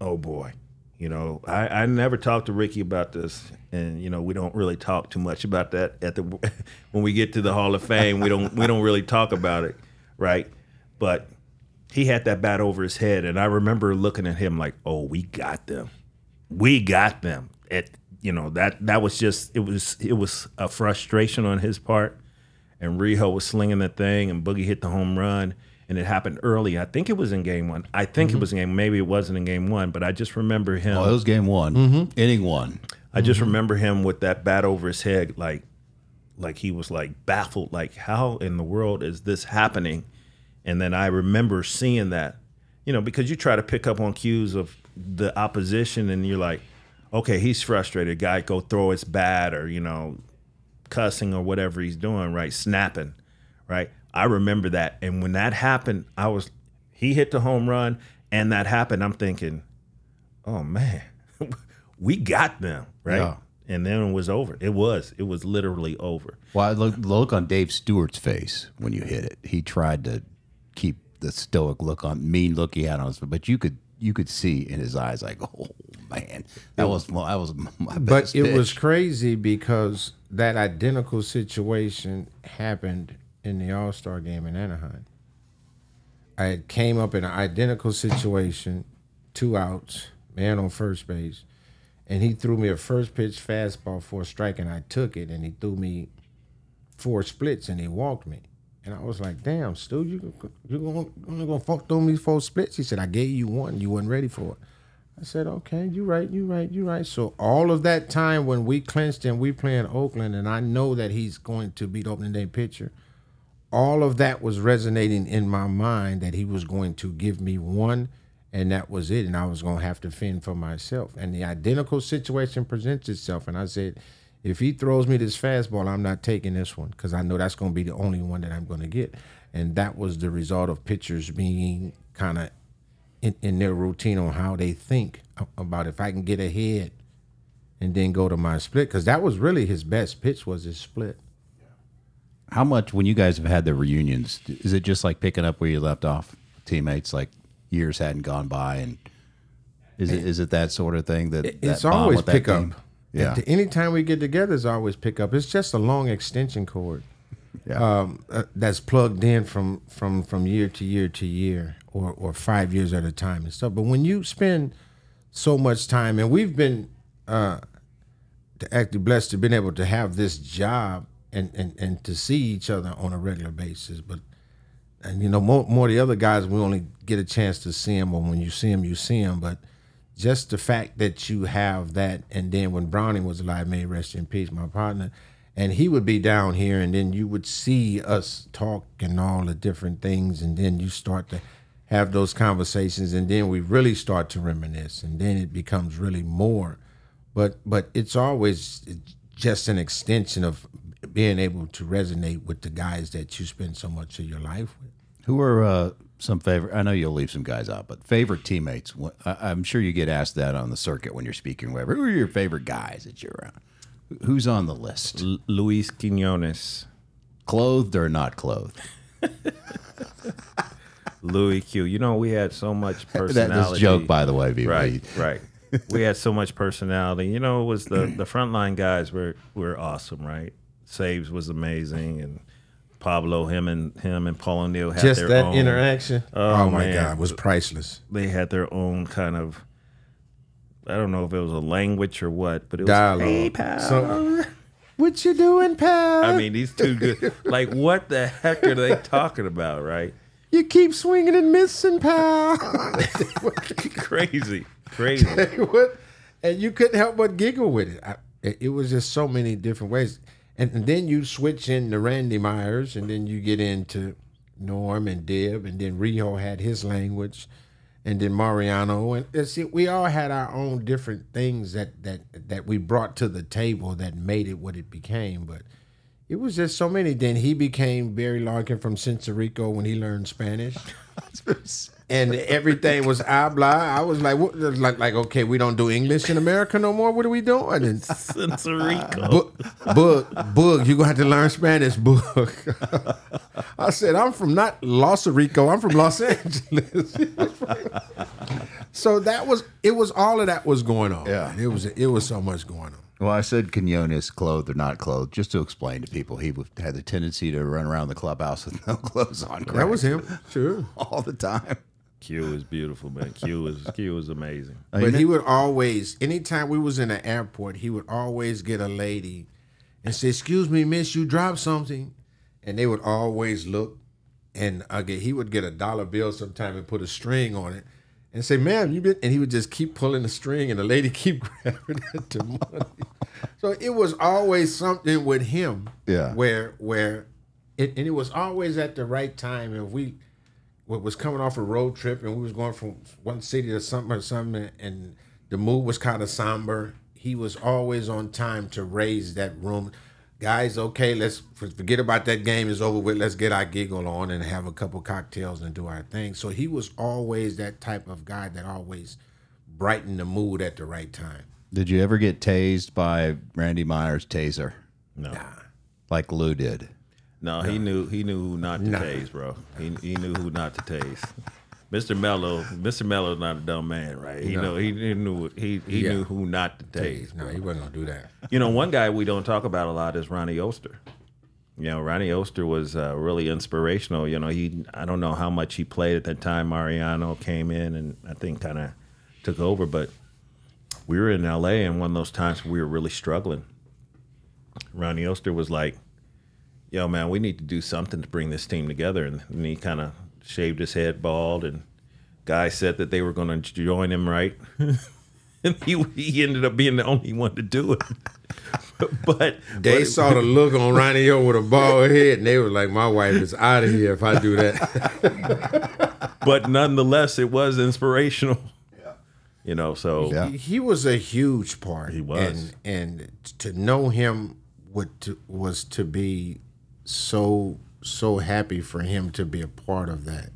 [SPEAKER 3] "Oh boy." You know, I, I never talked to Ricky about this, and you know, we don't really talk too much about that at the when we get to the Hall of Fame. We don't we don't really talk about it, right? But he had that bat over his head, and I remember looking at him like, "Oh, we got them, we got them." It, you know that that was just it was it was a frustration on his part, and Rijo was slinging the thing, and Boogie hit the home run, and it happened early. I think it was in game one. I think it mm-hmm. was in game. Maybe it wasn't in game one, but I just remember him.
[SPEAKER 2] Oh, it was game one, mm-hmm. inning one.
[SPEAKER 3] I just mm-hmm. remember him with that bat over his head, like, like he was like baffled, like how in the world is this happening? And then I remember seeing that, you know, because you try to pick up on cues of the opposition, and you're like, okay, he's frustrated. Guy go throw his bat, or you know, cussing or whatever he's doing, right? Snapping, right? I remember that, and when that happened, I was he hit the home run, and that happened. I'm thinking, oh man, we got them, right?
[SPEAKER 2] Yeah.
[SPEAKER 3] And then it was over. It was. It was literally over.
[SPEAKER 2] Well, look, look on Dave Stewart's face when you hit it. He tried to keep the stoic look on, mean look he had on his, but you could you could see in his eyes like, oh man, that was my, that was my
[SPEAKER 4] But
[SPEAKER 2] best
[SPEAKER 4] it was crazy because that identical situation happened in the All Star game in Anaheim. I came up in an identical situation, two outs, man on first base, and he threw me a first pitch fastball for a strike, and I took it, and he threw me four splits, and he walked me. And I was like, "Damn, Stu, you you gonna, only gonna fuck throw me four splits?" He said, "I gave you one. You wasn't ready for it." I said, okay, you're right, You're right, You're right. So all of that time when we clinched and we playing Oakland, and I know that he's going to beat opening day pitcher, all of that was resonating in my mind that he was going to give me one, and that was it, and I was going to have to fend for myself. And the identical situation presents itself, and I said, if he throws me this fastball, I'm not taking this one because I know that's going to be the only one that I'm going to get. And that was the result of pitchers being kind of in, in their routine on how they think about if I can get ahead and then go to my split because that was really his best pitch was his split.
[SPEAKER 2] How much when you guys have had the reunions? Is it just like picking up where you left off, teammates? Like years hadn't gone by, and is it is it that sort of thing that
[SPEAKER 4] It's
[SPEAKER 2] that bond
[SPEAKER 4] always
[SPEAKER 2] with that
[SPEAKER 4] pick up.
[SPEAKER 2] team? Yeah.
[SPEAKER 4] Anytime we get together, it's always pick up. It's just a long extension cord
[SPEAKER 2] Yeah.
[SPEAKER 4] um, uh, that's plugged in from from from year to year to year, or or five years at a time and stuff. But when you spend so much time, and we've been uh, to actually blessed to been able to have this job and and and to see each other on a regular basis, but. And you know, more, more of the other guys, we only get a chance to see them, or when you see them, you see them. But just the fact that you have that, and then when Browning was alive, may rest in peace, my partner, and he would be down here, and then you would see us talk and all the different things, and then you start to have those conversations, and then we really start to reminisce, and then it becomes really more. But but it's always just an extension of being able to resonate with the guys that you spend so much of your life with.
[SPEAKER 2] Who are uh, some favorite? I know you'll leave some guys out, but favorite teammates. I- I'm sure you get asked that on the circuit when you're speaking. Whatever. Who are your favorite guys that you're around? Who's on the list?
[SPEAKER 3] L- Luis Quinones,
[SPEAKER 2] Clothed or not clothed?
[SPEAKER 3] Louis Q. You know, we had so much
[SPEAKER 2] That
[SPEAKER 3] personality.
[SPEAKER 2] this joke, by the way, be
[SPEAKER 3] Right, right. we had so much personality. You know, it was the the frontline guys were were awesome, right? Saves was amazing, and Pablo, him and him and Paul O'Neill had
[SPEAKER 4] Just
[SPEAKER 3] their
[SPEAKER 4] that
[SPEAKER 3] own,
[SPEAKER 4] interaction.
[SPEAKER 3] Oh,
[SPEAKER 4] Oh, my
[SPEAKER 3] man.
[SPEAKER 4] God, was priceless.
[SPEAKER 3] They had their own kind of. I don't know if it was a language or what, but it was
[SPEAKER 4] Dialogue.
[SPEAKER 3] Hey, pal.
[SPEAKER 4] So- What you doing, pal?
[SPEAKER 3] I mean, these two good. Like, what the heck are they talking about, right?
[SPEAKER 4] you keep swinging and missing, pal.
[SPEAKER 3] Crazy, crazy.
[SPEAKER 4] what? And you couldn't help but giggle with it. I, it it was just so many different ways. And, and then you switch into Randy Myers, and then you get into Norm and Deb, and then Rijo had his language, and then Mariano, and uh, it's, it, we all had our own different things that that that we brought to the table that made it what it became. But it was just so many. Then he became Barry Larkin from Centro Rico when he learned Spanish. and everything was habla. I was like, what, like, like, okay, we don't do English in America no more. What are we doing? And
[SPEAKER 3] Sensorico.
[SPEAKER 4] Book, book, book. You gonna have to learn Spanish, book. I said, I'm from not Los Rico. I'm from Los Angeles. so that was it. Was all of that was going on?
[SPEAKER 2] Yeah.
[SPEAKER 4] it was. It was so much going on.
[SPEAKER 2] Well, I said Quinones, clothed or not clothed, just to explain to people he had the tendency to run around the clubhouse with no clothes on.
[SPEAKER 4] That was him. Sure.
[SPEAKER 2] all the time.
[SPEAKER 3] Q is beautiful, man. Q is Q is amazing.
[SPEAKER 4] But he would always, anytime we was in the airport, he would always get a lady and say, "Excuse me, miss, you dropped something," and they would always look, and again, he would get a dollar bill sometime and put a string on it, and say, "Ma'am, you been," and he would just keep pulling the string, and the lady keep grabbing at the money. so it was always something with him,
[SPEAKER 2] Yeah.
[SPEAKER 4] where where, it, and it was always at the right time, and we wa- was coming off a road trip and we was going from one city to something or something and the mood was kind of somber. He was always on time to raise that room. Guys okay let's forget about that game is over with. Let's get our giggle on and have a couple cocktails and do our thing. So he was always that type of guy that always brightened the mood at the right time.
[SPEAKER 2] Did you ever get tased by Randy Myers' taser?
[SPEAKER 3] No,
[SPEAKER 2] like Lou did?
[SPEAKER 3] No, he knew he knew who not to
[SPEAKER 4] Nah.
[SPEAKER 3] tase, bro. He he knew who not to tase. Mr. Mello, Mr. Mello's not a dumb man, right? He
[SPEAKER 4] No.
[SPEAKER 3] know he, he knew he he
[SPEAKER 4] Yeah.
[SPEAKER 3] knew who not to tase.
[SPEAKER 4] no he wasn't gonna do that
[SPEAKER 3] You know, one guy we don't talk about a lot is Ronnie Oester. You know, Ronnie Oester was uh, really inspirational. You know, he I don't know how much he played at that time. Mariano came in and I think kind of took over, but we were in L.A. and one of those times we were really struggling. Ronnie Oester was like, "Yo, man, we need to do something to bring this team together," and, and he kind of shaved his head bald and. Guy said that they were going to join him, right? and he he ended up being the only one to do it. but
[SPEAKER 4] they
[SPEAKER 3] but-
[SPEAKER 4] saw the look on Ronnie O with a bald head, and they were like, "My wife is out of here if I do that."
[SPEAKER 3] but nonetheless, it was inspirational. You know, so
[SPEAKER 2] Yeah.
[SPEAKER 4] He, he was a huge part.
[SPEAKER 3] He was.
[SPEAKER 4] and, and to know him would to, was to be so so happy for him to be a part of that,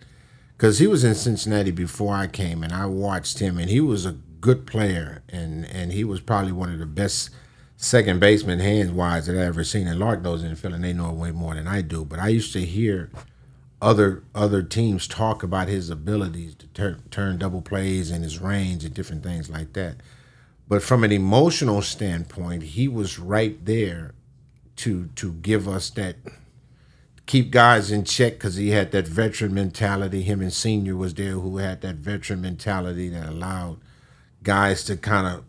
[SPEAKER 4] because he was in Cincinnati before I came, and I watched him, and he was a good player, and and he was probably one of the best second baseman hands wise that I ever seen. And Lark knows in Philly, and they know way more than I do. But I used to hear other other teams talk about his abilities to tur- turn double plays and his range and different things like that. but from an emotional standpoint, he was right there to to give us that keep guys in check because he had that veteran mentality. Him and Senior was there who had that veteran mentality that allowed guys to kind of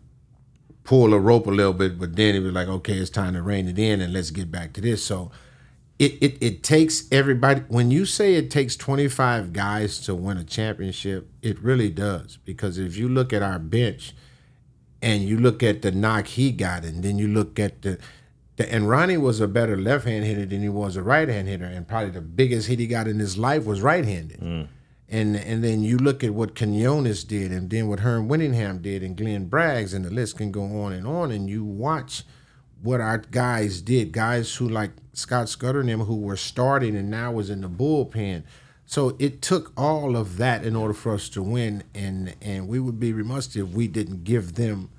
[SPEAKER 4] pull a rope a little bit, but then he was like, okay, it's time to rein it in and let's get back to this. So it, it, it takes everybody, when you say it takes 25 guys to win a championship, it really does. Because if you look at our bench and you look at the knock he got, and then you look at the, the and Ronnie was a better left hand hitter than he was a right hand hitter, and probably the biggest hit he got in his life was right handed. Mm. And and then you look at what Quinones did, and then what Herm Winningham did, and Glenn Braggs, and the list can go on and on. And you watch what our guys did, guys who like Scott Scudder and them who were starting and now was in the bullpen. So it took all of that in order for us to win, and and we would be remiss if we didn't give them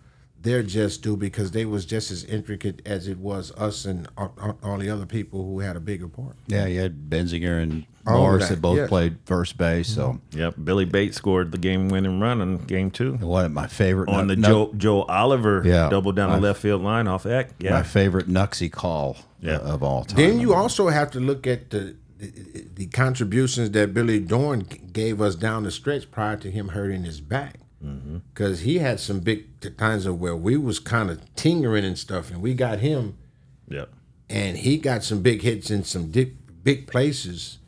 [SPEAKER 4] their just due because they was just as intricate as it was us and all, all- all the other people who had a bigger part.
[SPEAKER 2] Yeah, you had Benzinger and
[SPEAKER 4] All of
[SPEAKER 2] Morris
[SPEAKER 4] that,
[SPEAKER 2] that both
[SPEAKER 4] yeah.
[SPEAKER 2] played first base. So
[SPEAKER 3] Yep, Billy Bates scored the game-winning run in game two
[SPEAKER 2] one of my favorite
[SPEAKER 3] on the
[SPEAKER 2] nu-
[SPEAKER 3] Joe Joe Oliver
[SPEAKER 2] Yeah.
[SPEAKER 3] double down the left field line off Eck.
[SPEAKER 2] my favorite Nuxie call
[SPEAKER 3] Yeah.
[SPEAKER 2] uh, of all time.
[SPEAKER 4] Then you also have to look at the the, the contributions that Billy Doran gave us down the stretch prior to him hurting his back, because he had some big times of where we was kind of tingering and stuff, and we got him,
[SPEAKER 3] yep.
[SPEAKER 4] and he got some big hits in some big big places.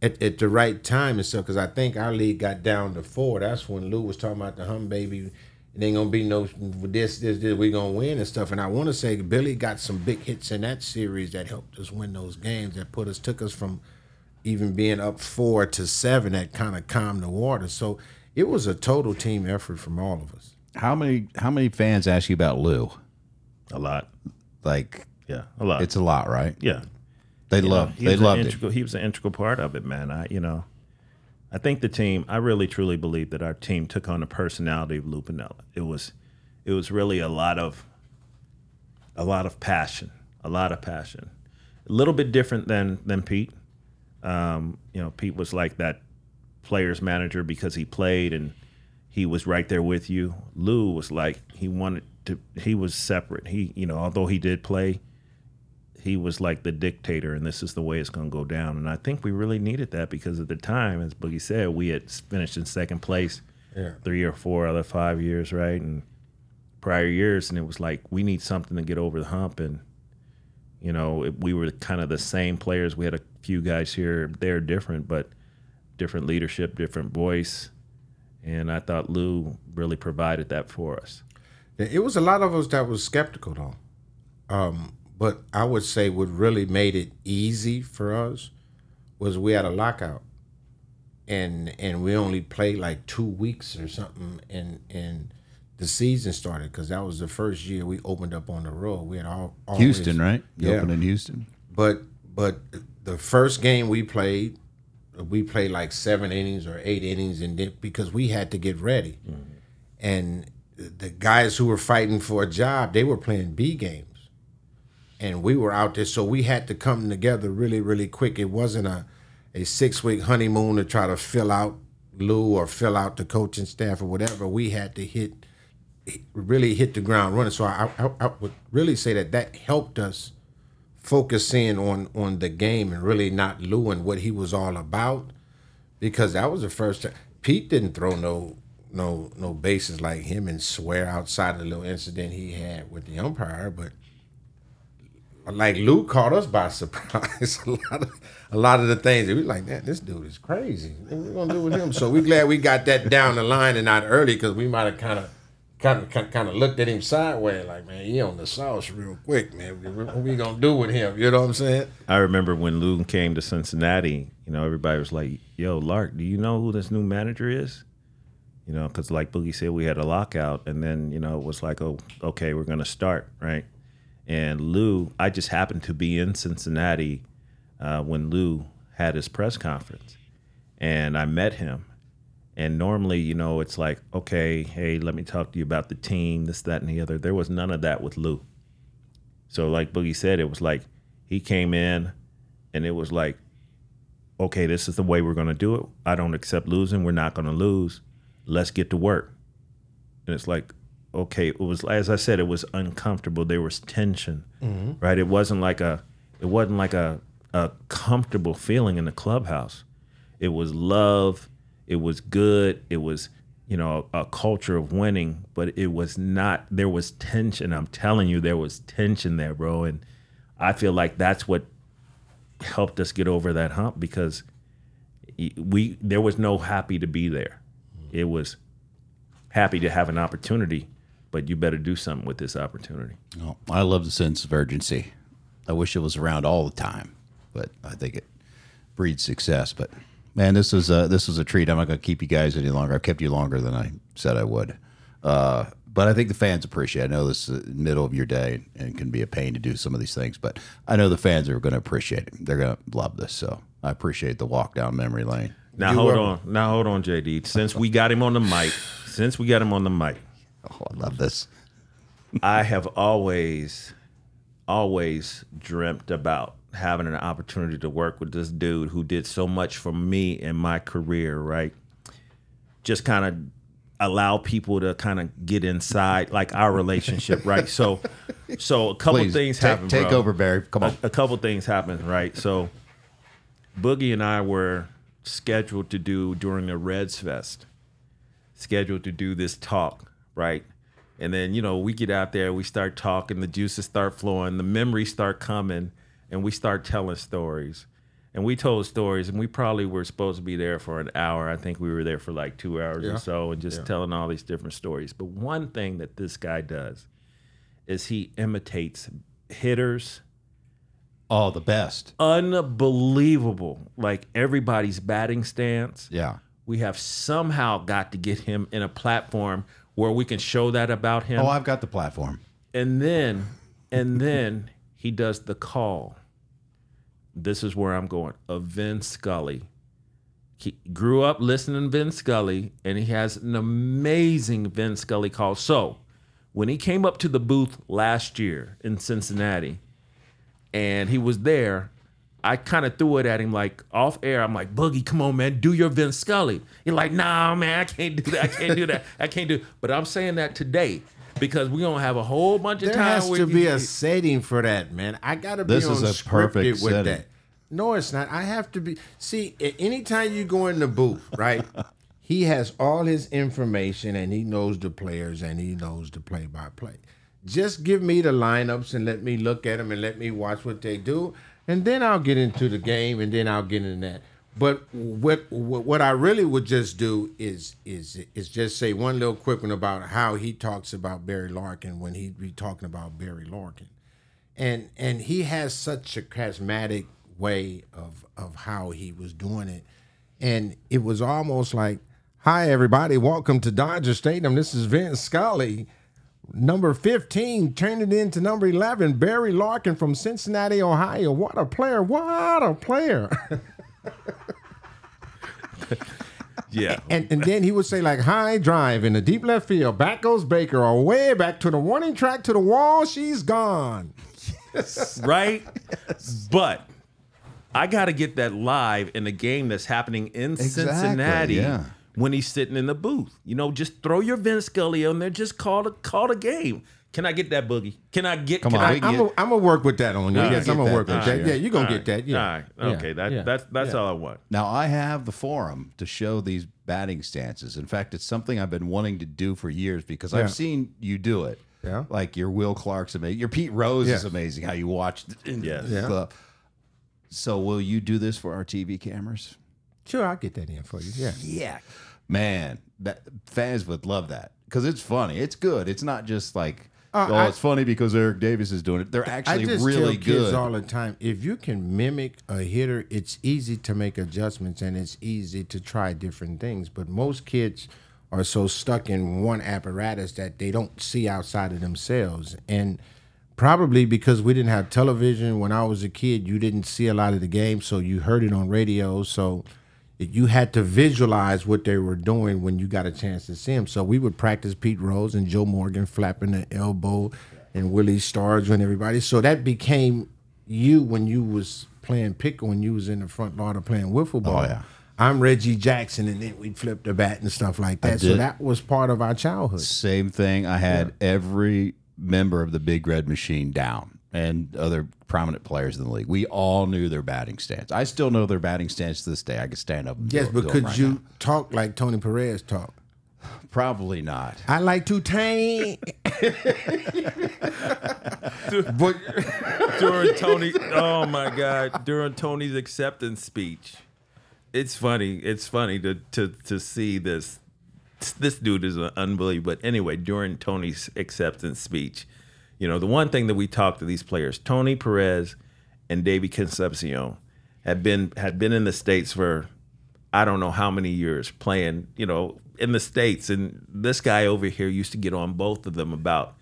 [SPEAKER 4] At, at the right time and stuff, because I think our league got down to four. That's when Lou was talking about the hum baby. It ain't gonna be no this, this, this. We gonna win and stuff. And I want to say Billy got some big hits in that series that helped us win those games. That put us, took us from even being up four to seven. That kind of calmed the water. So it was a total team effort from all of us.
[SPEAKER 2] how many how many fans ask you about Lou?
[SPEAKER 3] A lot.
[SPEAKER 2] Like
[SPEAKER 3] Yeah, a lot.
[SPEAKER 2] it's a lot, right?
[SPEAKER 3] yeah.
[SPEAKER 2] They
[SPEAKER 3] You
[SPEAKER 2] love
[SPEAKER 3] know,
[SPEAKER 2] they
[SPEAKER 3] was an
[SPEAKER 2] loved it.
[SPEAKER 3] He was an integral part of it, man. I, you know, I think the team. I really truly believe that our team took on the personality of Lou Piniella. It was, it was really a lot of, a lot of passion, a lot of passion. A little bit different than than Pete. Um, you know, Pete was like that player's manager because he played and he was right there with you. Lou was like he wanted to. He was separate. He, you know, although he did play, he was like the dictator, and this is the way it's going to go down. And I think we really needed that because at the time, as Boogie said, we had finished in second place
[SPEAKER 4] Yeah.
[SPEAKER 3] three or four other five years, right? And prior years, and it was like we need something to get over the hump. And you know, it, we were kind of the same players. We had a few guys here, they're different, but different leadership, different voice. And I thought Lou really provided that for us.
[SPEAKER 4] It was a lot of us that was skeptical though. Um, but I would say what really made it easy for us was we had a lockout. And and we only played like two weeks or something and and the season started because that was the first year we opened up on the road. We had all always-
[SPEAKER 2] Houston, right? You
[SPEAKER 4] Yeah.
[SPEAKER 2] opened in Houston.
[SPEAKER 4] but but the first game we played, we played like seven innings or eight innings, and then because we had to get ready, mm-hmm. and the guys who were fighting for a job, they were playing B games, and we were out there, so we had to come together really really quick. It wasn't a a six week honeymoon to try to fill out Lou or fill out the coaching staff or whatever. We had to hit really hit the ground running. So I, I, I would really say that that helped us focus in on on the game and really not Lou and what he was all about, because that was the first time Pete didn't throw no no no bases like him and swear outside of the little incident he had with the umpire, but. Like Lou caught us by surprise. a lot of a lot of the things we were like, man, this dude is crazy. What we gonna do with him? So we glad we got that down the line and not early because we might have kind of kind of kind of looked at him sideways, like, man, he on the sauce real quick, man. What we gonna do with him? You know what I'm saying?
[SPEAKER 3] I remember when Lou came to Cincinnati, you know, everybody was like, yo, Lark, do you know who this new manager is? You know, because like Boogie said, we had a lockout. And then, you know, it was like, oh, okay, we're to start, right? And Lou, I just happened to be in Cincinnati uh, when Lou had his press conference. And I met him. And normally, you know, it's like, okay, hey, let me talk to you about the team, this, that, and the other. There was none of that with Lou. So, like Boogie said, it was like he came in and it was like, okay, this is the way we're going to do it. I don't accept losing. We're not going to lose. Let's get to work. And it's like, okay, it was as I said, it was uncomfortable. There was tension, mm-hmm. right? It wasn't like a, it wasn't like a a comfortable feeling in the clubhouse. It was love. It was good. It was you know a, culture of winning, but it was not. There was tension. I'm telling you, there was tension there, bro. And I feel like that's what helped us get over that hump because we there was no happy to be there. It was happy to have an opportunity, but you better do something with this opportunity.
[SPEAKER 2] Oh, I love the sense of urgency. I wish it was around all the time, but I think it breeds success. But man, this is a, this was a treat. I'm not going to keep you guys any longer. I've kept you longer than I said I would. Uh, but I think the fans appreciate. It. I know this is the middle of your day and can be a pain to do some of these things, but I know the fans are going to appreciate it. They're going to love this. So I appreciate the walk down memory lane.
[SPEAKER 3] Now
[SPEAKER 4] You
[SPEAKER 3] hold
[SPEAKER 4] were-
[SPEAKER 3] on. Now hold on, JD. Since we got him on the mic, since we got him on the mic,
[SPEAKER 2] Oh, I love this.
[SPEAKER 3] I have always, always dreamt about having an opportunity to work with this dude who did so much for me in my career, right? Just kind of allow people to kind of get inside like our relationship, right? So so a couple
[SPEAKER 2] Please
[SPEAKER 3] things
[SPEAKER 2] take,
[SPEAKER 3] happened.
[SPEAKER 2] take
[SPEAKER 3] bro.
[SPEAKER 2] over, Barry. Come on.
[SPEAKER 3] a, a couple things happened, right? So Boogie and I were scheduled to do during the Reds Fest, scheduled to do this talk, right? And then, you know, we get out there, we start talking, the juices start flowing, the memories start coming, and we start telling stories. And we told stories, and we probably were supposed to be there for an hour. I think we were there for like two hours
[SPEAKER 4] Yeah.
[SPEAKER 3] or so, and just telling all these different stories. But one thing that this guy does is he imitates hitters,
[SPEAKER 2] Oh, the best.
[SPEAKER 3] unbelievable. Like everybody's batting stance.
[SPEAKER 2] Yeah.
[SPEAKER 3] We have somehow got to get him in a platform where we can show that about him.
[SPEAKER 2] Oh, I've got the platform.
[SPEAKER 3] and then and then he does the call. This is where I'm going. Of Vin Scully. He grew up listening to Vin Scully, and he has an amazing Vin Scully call. So when he came up to the booth last year in Cincinnati, and he was there, I kind of threw it at him like off air. I'm like, Boogie, come on, man, do your Vince Scully. He's like, Nah, man, I can't do that. I can't do that. I can't do. But I'm saying that today because we're gonna have a whole bunch of
[SPEAKER 4] There
[SPEAKER 3] time.
[SPEAKER 4] There has
[SPEAKER 3] where
[SPEAKER 4] to
[SPEAKER 3] you-
[SPEAKER 4] be a setting for that, man. I gotta be on
[SPEAKER 2] is a
[SPEAKER 4] scripted
[SPEAKER 2] perfect
[SPEAKER 4] with
[SPEAKER 2] setting.
[SPEAKER 4] that. No, it's not. I have to be. See, anytime you go in the booth, right? he has all his information and he knows the players and he knows the play by play. Just give me the lineups and let me look at them and let me watch what they do, and then I'll get into the game and then I'll get into that. But what what I really would just do is is is just say one little quick one about how he talks about Barry Larkin when he be talking about Barry Larkin. And and he has such a charismatic way of of how he was doing it. And it was almost like hi everybody. Welcome to dodger stadium. This is vince scully. Number 15 turned it into number 11 barry larkin from cincinnati ohio. What a player. What a player
[SPEAKER 3] yeah.
[SPEAKER 4] and and then he would say like high drive in the deep left field back goes baker or way back to the warning track to the wall she's gone Yes.
[SPEAKER 3] right? Yes. But I got to get that live in a game that's happening in
[SPEAKER 2] Exactly,
[SPEAKER 3] Cincinnati
[SPEAKER 2] yeah.
[SPEAKER 3] when he's sitting in the booth. You know, just throw your Vince Scully on there. Just call the call the game. Can I get that boogie? Can I get?
[SPEAKER 2] Come
[SPEAKER 3] can
[SPEAKER 2] on,
[SPEAKER 3] I,
[SPEAKER 4] I'm
[SPEAKER 2] get-
[SPEAKER 4] gonna work with that on you.
[SPEAKER 2] Yeah,
[SPEAKER 4] yes,
[SPEAKER 2] get
[SPEAKER 4] I'm gonna
[SPEAKER 2] that
[SPEAKER 4] work with
[SPEAKER 2] this
[SPEAKER 4] that.
[SPEAKER 2] year.
[SPEAKER 4] Yeah, you're gonna
[SPEAKER 3] All
[SPEAKER 4] get that. Yeah.
[SPEAKER 3] All right. Okay. That
[SPEAKER 4] Yeah.
[SPEAKER 3] that's that's
[SPEAKER 4] Yeah.
[SPEAKER 3] all I want.
[SPEAKER 2] Now I have the forum to show these batting stances. In fact, it's something I've been wanting to do for years because
[SPEAKER 4] Yeah.
[SPEAKER 2] I've seen you do it.
[SPEAKER 4] Yeah.
[SPEAKER 2] Like your Will Clark's amazing. Your Pete Rose is
[SPEAKER 4] Yeah.
[SPEAKER 2] amazing. How you watched. it.
[SPEAKER 3] Yes.
[SPEAKER 4] Yeah.
[SPEAKER 2] So will you do this for our TV cameras?
[SPEAKER 4] Sure, I'll get that in for you. Yeah.
[SPEAKER 2] Yeah. Man, that fans would love that because it's funny. It's good. It's not just like
[SPEAKER 4] Uh,
[SPEAKER 2] oh,
[SPEAKER 4] I-
[SPEAKER 2] it's funny because Eric Davis is doing it. They're
[SPEAKER 4] I
[SPEAKER 2] actually
[SPEAKER 4] just
[SPEAKER 2] really
[SPEAKER 4] tell kids
[SPEAKER 2] good.
[SPEAKER 4] all the time. If you can mimic a hitter, it's easy to make adjustments and it's easy to try different things. But most kids are so stuck in one apparatus that they don't see outside of themselves. And probably because we didn't have television when I was a kid, you didn't see a lot of the game, so you heard it on radio. So you had to visualize what they were doing when you got a chance to see them. So we would practice Pete Rose and Joe Morgan flapping the elbow and Willie Stargell and everybody. So that became you when you was playing pickle when you was in the front lawn or playing wiffle ball.
[SPEAKER 2] Oh, yeah.
[SPEAKER 4] I'm Reggie Jackson, and then we'd flip the bat and stuff like that. So that was part of our childhood.
[SPEAKER 2] Same thing. I had every member of the Big Red Machine down and other prominent players in the league. We all knew their batting stance. I still know their batting stance to this day. I could stand up. And
[SPEAKER 4] Yes,
[SPEAKER 2] do-
[SPEAKER 4] but
[SPEAKER 2] do 'em
[SPEAKER 4] could
[SPEAKER 2] right
[SPEAKER 4] you
[SPEAKER 2] now.
[SPEAKER 4] talk like Tony Perez talk?
[SPEAKER 2] Probably not.
[SPEAKER 4] I like to tank. but
[SPEAKER 3] during Tony. Oh my God! During Tony's acceptance speech, it's funny. It's funny to to to see this. This dude is unbelievable. But anyway, during Tony's acceptance speech, you know the one thing that we talked to these players, Tony Perez and Davey Concepcion, had been had been in the states for I don't know how many years playing. You know in the states, and this guy over here used to get on both of them about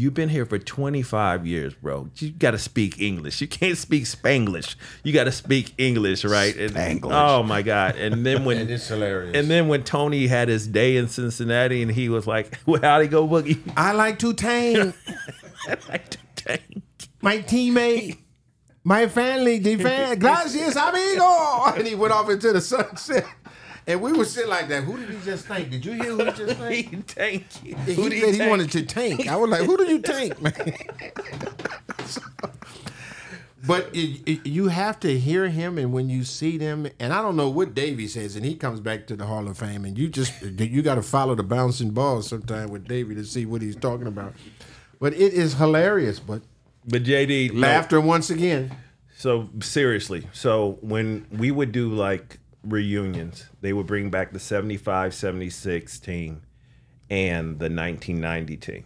[SPEAKER 3] You've been here for 25 years, bro. You got to speak English. You can't speak Spanglish. You got to speak English, right? And-
[SPEAKER 2] Spanglish.
[SPEAKER 3] oh my God! And then when
[SPEAKER 4] And it's hilarious.
[SPEAKER 3] And then when Tony had his day in Cincinnati, and he was like, "Well, how'd he go, Boogie?"
[SPEAKER 4] I like to tank.
[SPEAKER 3] Dang.
[SPEAKER 4] my teammate, my family, defense, gracias, amigo. And he went off into the sunset. And we were sitting like that. Who did he just thank? Did you hear who he just
[SPEAKER 3] He
[SPEAKER 4] thanked?
[SPEAKER 3] tank you.
[SPEAKER 4] He
[SPEAKER 3] Who did
[SPEAKER 4] said he wanted to tank. I was like, who do you tank, man? but it, it- you have to hear him, and when you see them, and I don't know what Davey says, and he comes back to the Hall of Fame, and you just you got to follow the bouncing ball sometime with Davey to see what he's talking about. But it is hilarious. But
[SPEAKER 3] But JD, no,
[SPEAKER 4] laughter once again.
[SPEAKER 3] So seriously, so when we would do like reunions, they would bring back the 75, 76 team and the 1990 team,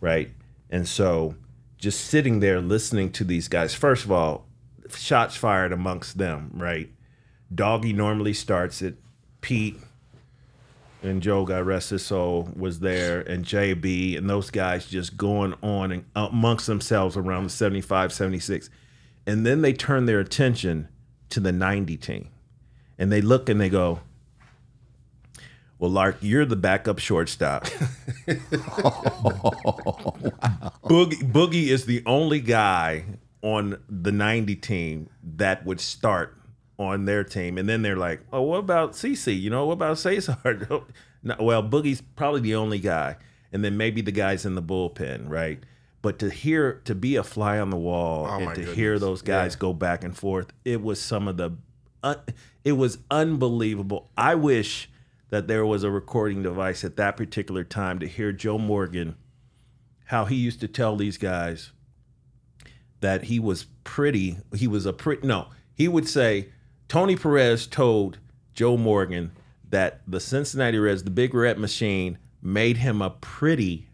[SPEAKER 3] right? And so just sitting there listening to these guys, first of all, shots fired amongst them, right? Doggy normally starts it. Pete and Joe, God rest his soul, was there, and JB, and those guys just going on and amongst themselves around the 75, 76. And then they turn their attention to the 90 team. And they look and they go, Well, Lark, you're the backup shortstop. Boogie, Boogie is the only guy on the 90 team that would start on their team. And then they're like, oh, what about CC? You know, what about Cesar? No, well, Boogie's probably the only guy. And then maybe the guys in the bullpen, right? But to hear, to be a fly on the wall oh and
[SPEAKER 4] my
[SPEAKER 3] to hear those guys go back and forth, it was some of the, uh, it was unbelievable. I wish that there was a recording device at that particular time to hear Joe Morgan how he used to tell these guys that he was pretty. He was a pretty. No, he would say Tony Perez told Joe Morgan that the Cincinnati Reds, the Big Red Machine, made him a pretty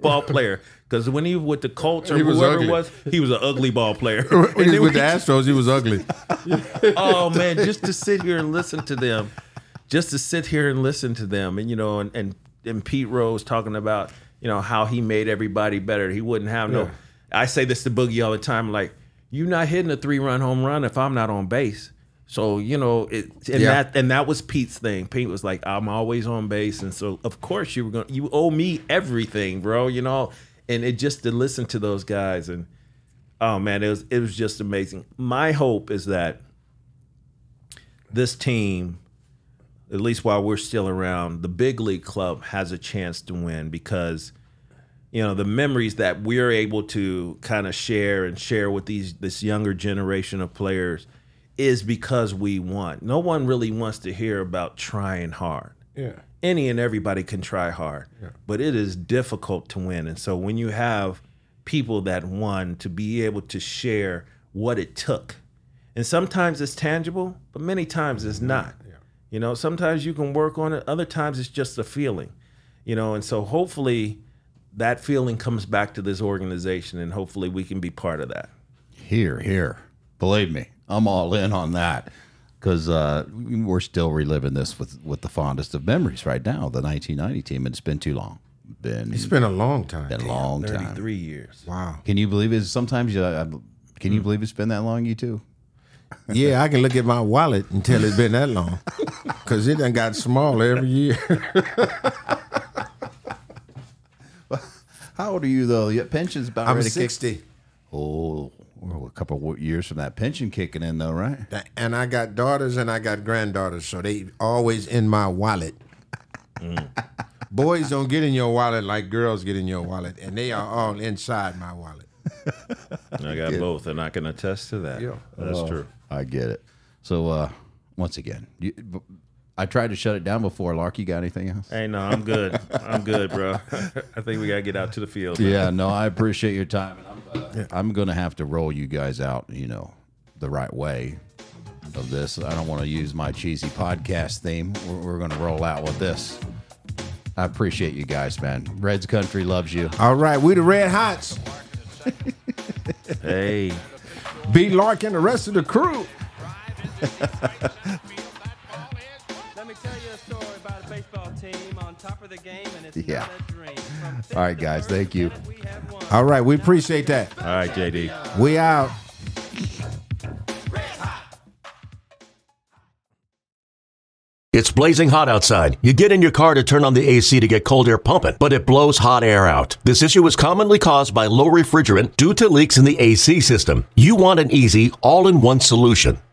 [SPEAKER 3] ball player. Because when he was with the Colts or whoever
[SPEAKER 4] ugly.
[SPEAKER 3] it was, he was an ugly ball player.
[SPEAKER 4] When he was with the Astros, he was ugly.
[SPEAKER 3] oh man, just to sit here and listen to them, just to sit here and listen to them, and you know, and and, and Pete Rose talking about you know how he made everybody better. He wouldn't have no.
[SPEAKER 4] Yeah.
[SPEAKER 3] I say this to Boogie all the time, like you're not hitting a three run home run if I'm not on base. So you know it, and
[SPEAKER 4] Yeah.
[SPEAKER 3] that and that was Pete's thing. Pete was like, I'm always on base, and so of course you were going, to you owe me everything, bro. You know, and it just to listen to those guys and oh man, it was it was just amazing. My hope is that this team, at least while we're still around, the big league club has a chance to win because you know the memories that we're able to kind of share and share with these this younger generation of players is because we want. No one really wants to hear about trying hard.
[SPEAKER 4] Yeah.
[SPEAKER 3] Any and everybody can try hard, yeah. but it is difficult to win. And so when you have people that won to be able to share what it took, and sometimes it's tangible, but many times it's not. Yeah. You know, sometimes you can work on it, other times it's just a feeling. You know, and so hopefully that feeling comes back to this organization and hopefully we can be part of that.
[SPEAKER 2] Here, here. Believe me, I'm all in on that because uh, we're still reliving this with, with the fondest of memories right now. The 1990 team, and it's been too long. Been
[SPEAKER 4] It's been a long time.
[SPEAKER 2] been a long time.
[SPEAKER 3] 33 years.
[SPEAKER 4] Wow.
[SPEAKER 2] Can you believe it? Sometimes you, I, can you believe it's been that long? You too.
[SPEAKER 4] Yeah, I can look at my wallet and tell it's been that long. Because it done got smaller every year.
[SPEAKER 2] How old are you though? Your pension's about
[SPEAKER 4] I'm
[SPEAKER 2] ready to kick.
[SPEAKER 4] 60.
[SPEAKER 2] We're couple of years from that pension kicking in, though, right?
[SPEAKER 4] That- And I got daughters and I got granddaughters, so they always in my wallet. Boys don't get in your wallet like girls get in your wallet, and they are all inside my wallet.
[SPEAKER 3] I got both, and I can attest to that.
[SPEAKER 4] Yeah.
[SPEAKER 3] That's
[SPEAKER 2] Oh,
[SPEAKER 3] true.
[SPEAKER 2] I get it. So, uh, once again, you, I tried to shut it down before. Lark, you got anything else?
[SPEAKER 3] Hey, no, I'm good. I'm good, bro. I think we gotta get out to the field. man.
[SPEAKER 2] Yeah, no, I appreciate your time. And I'm, uh, I'm going to have to roll you guys out, you know, the right way of this. I don't want to use my cheesy podcast theme. We're, we're going to roll out with this. I appreciate you guys, man. Reds country loves you.
[SPEAKER 4] All right, we the Red Hots.
[SPEAKER 3] Hey,
[SPEAKER 4] B. Lark and the rest of the crew.
[SPEAKER 5] Let me tell you a story on top of the game, and it's
[SPEAKER 2] Yeah.
[SPEAKER 5] not a dream.
[SPEAKER 2] All right, guys. Thank you.
[SPEAKER 5] we have won.
[SPEAKER 4] All right, we appreciate that.
[SPEAKER 3] all right, JD.
[SPEAKER 4] We out.
[SPEAKER 10] It's blazing hot outside. You get in your car to turn on the AC to get cold air pumping, but it blows hot air out. This issue is commonly caused by low refrigerant due to leaks in the AC system. You want an easy, all in one solution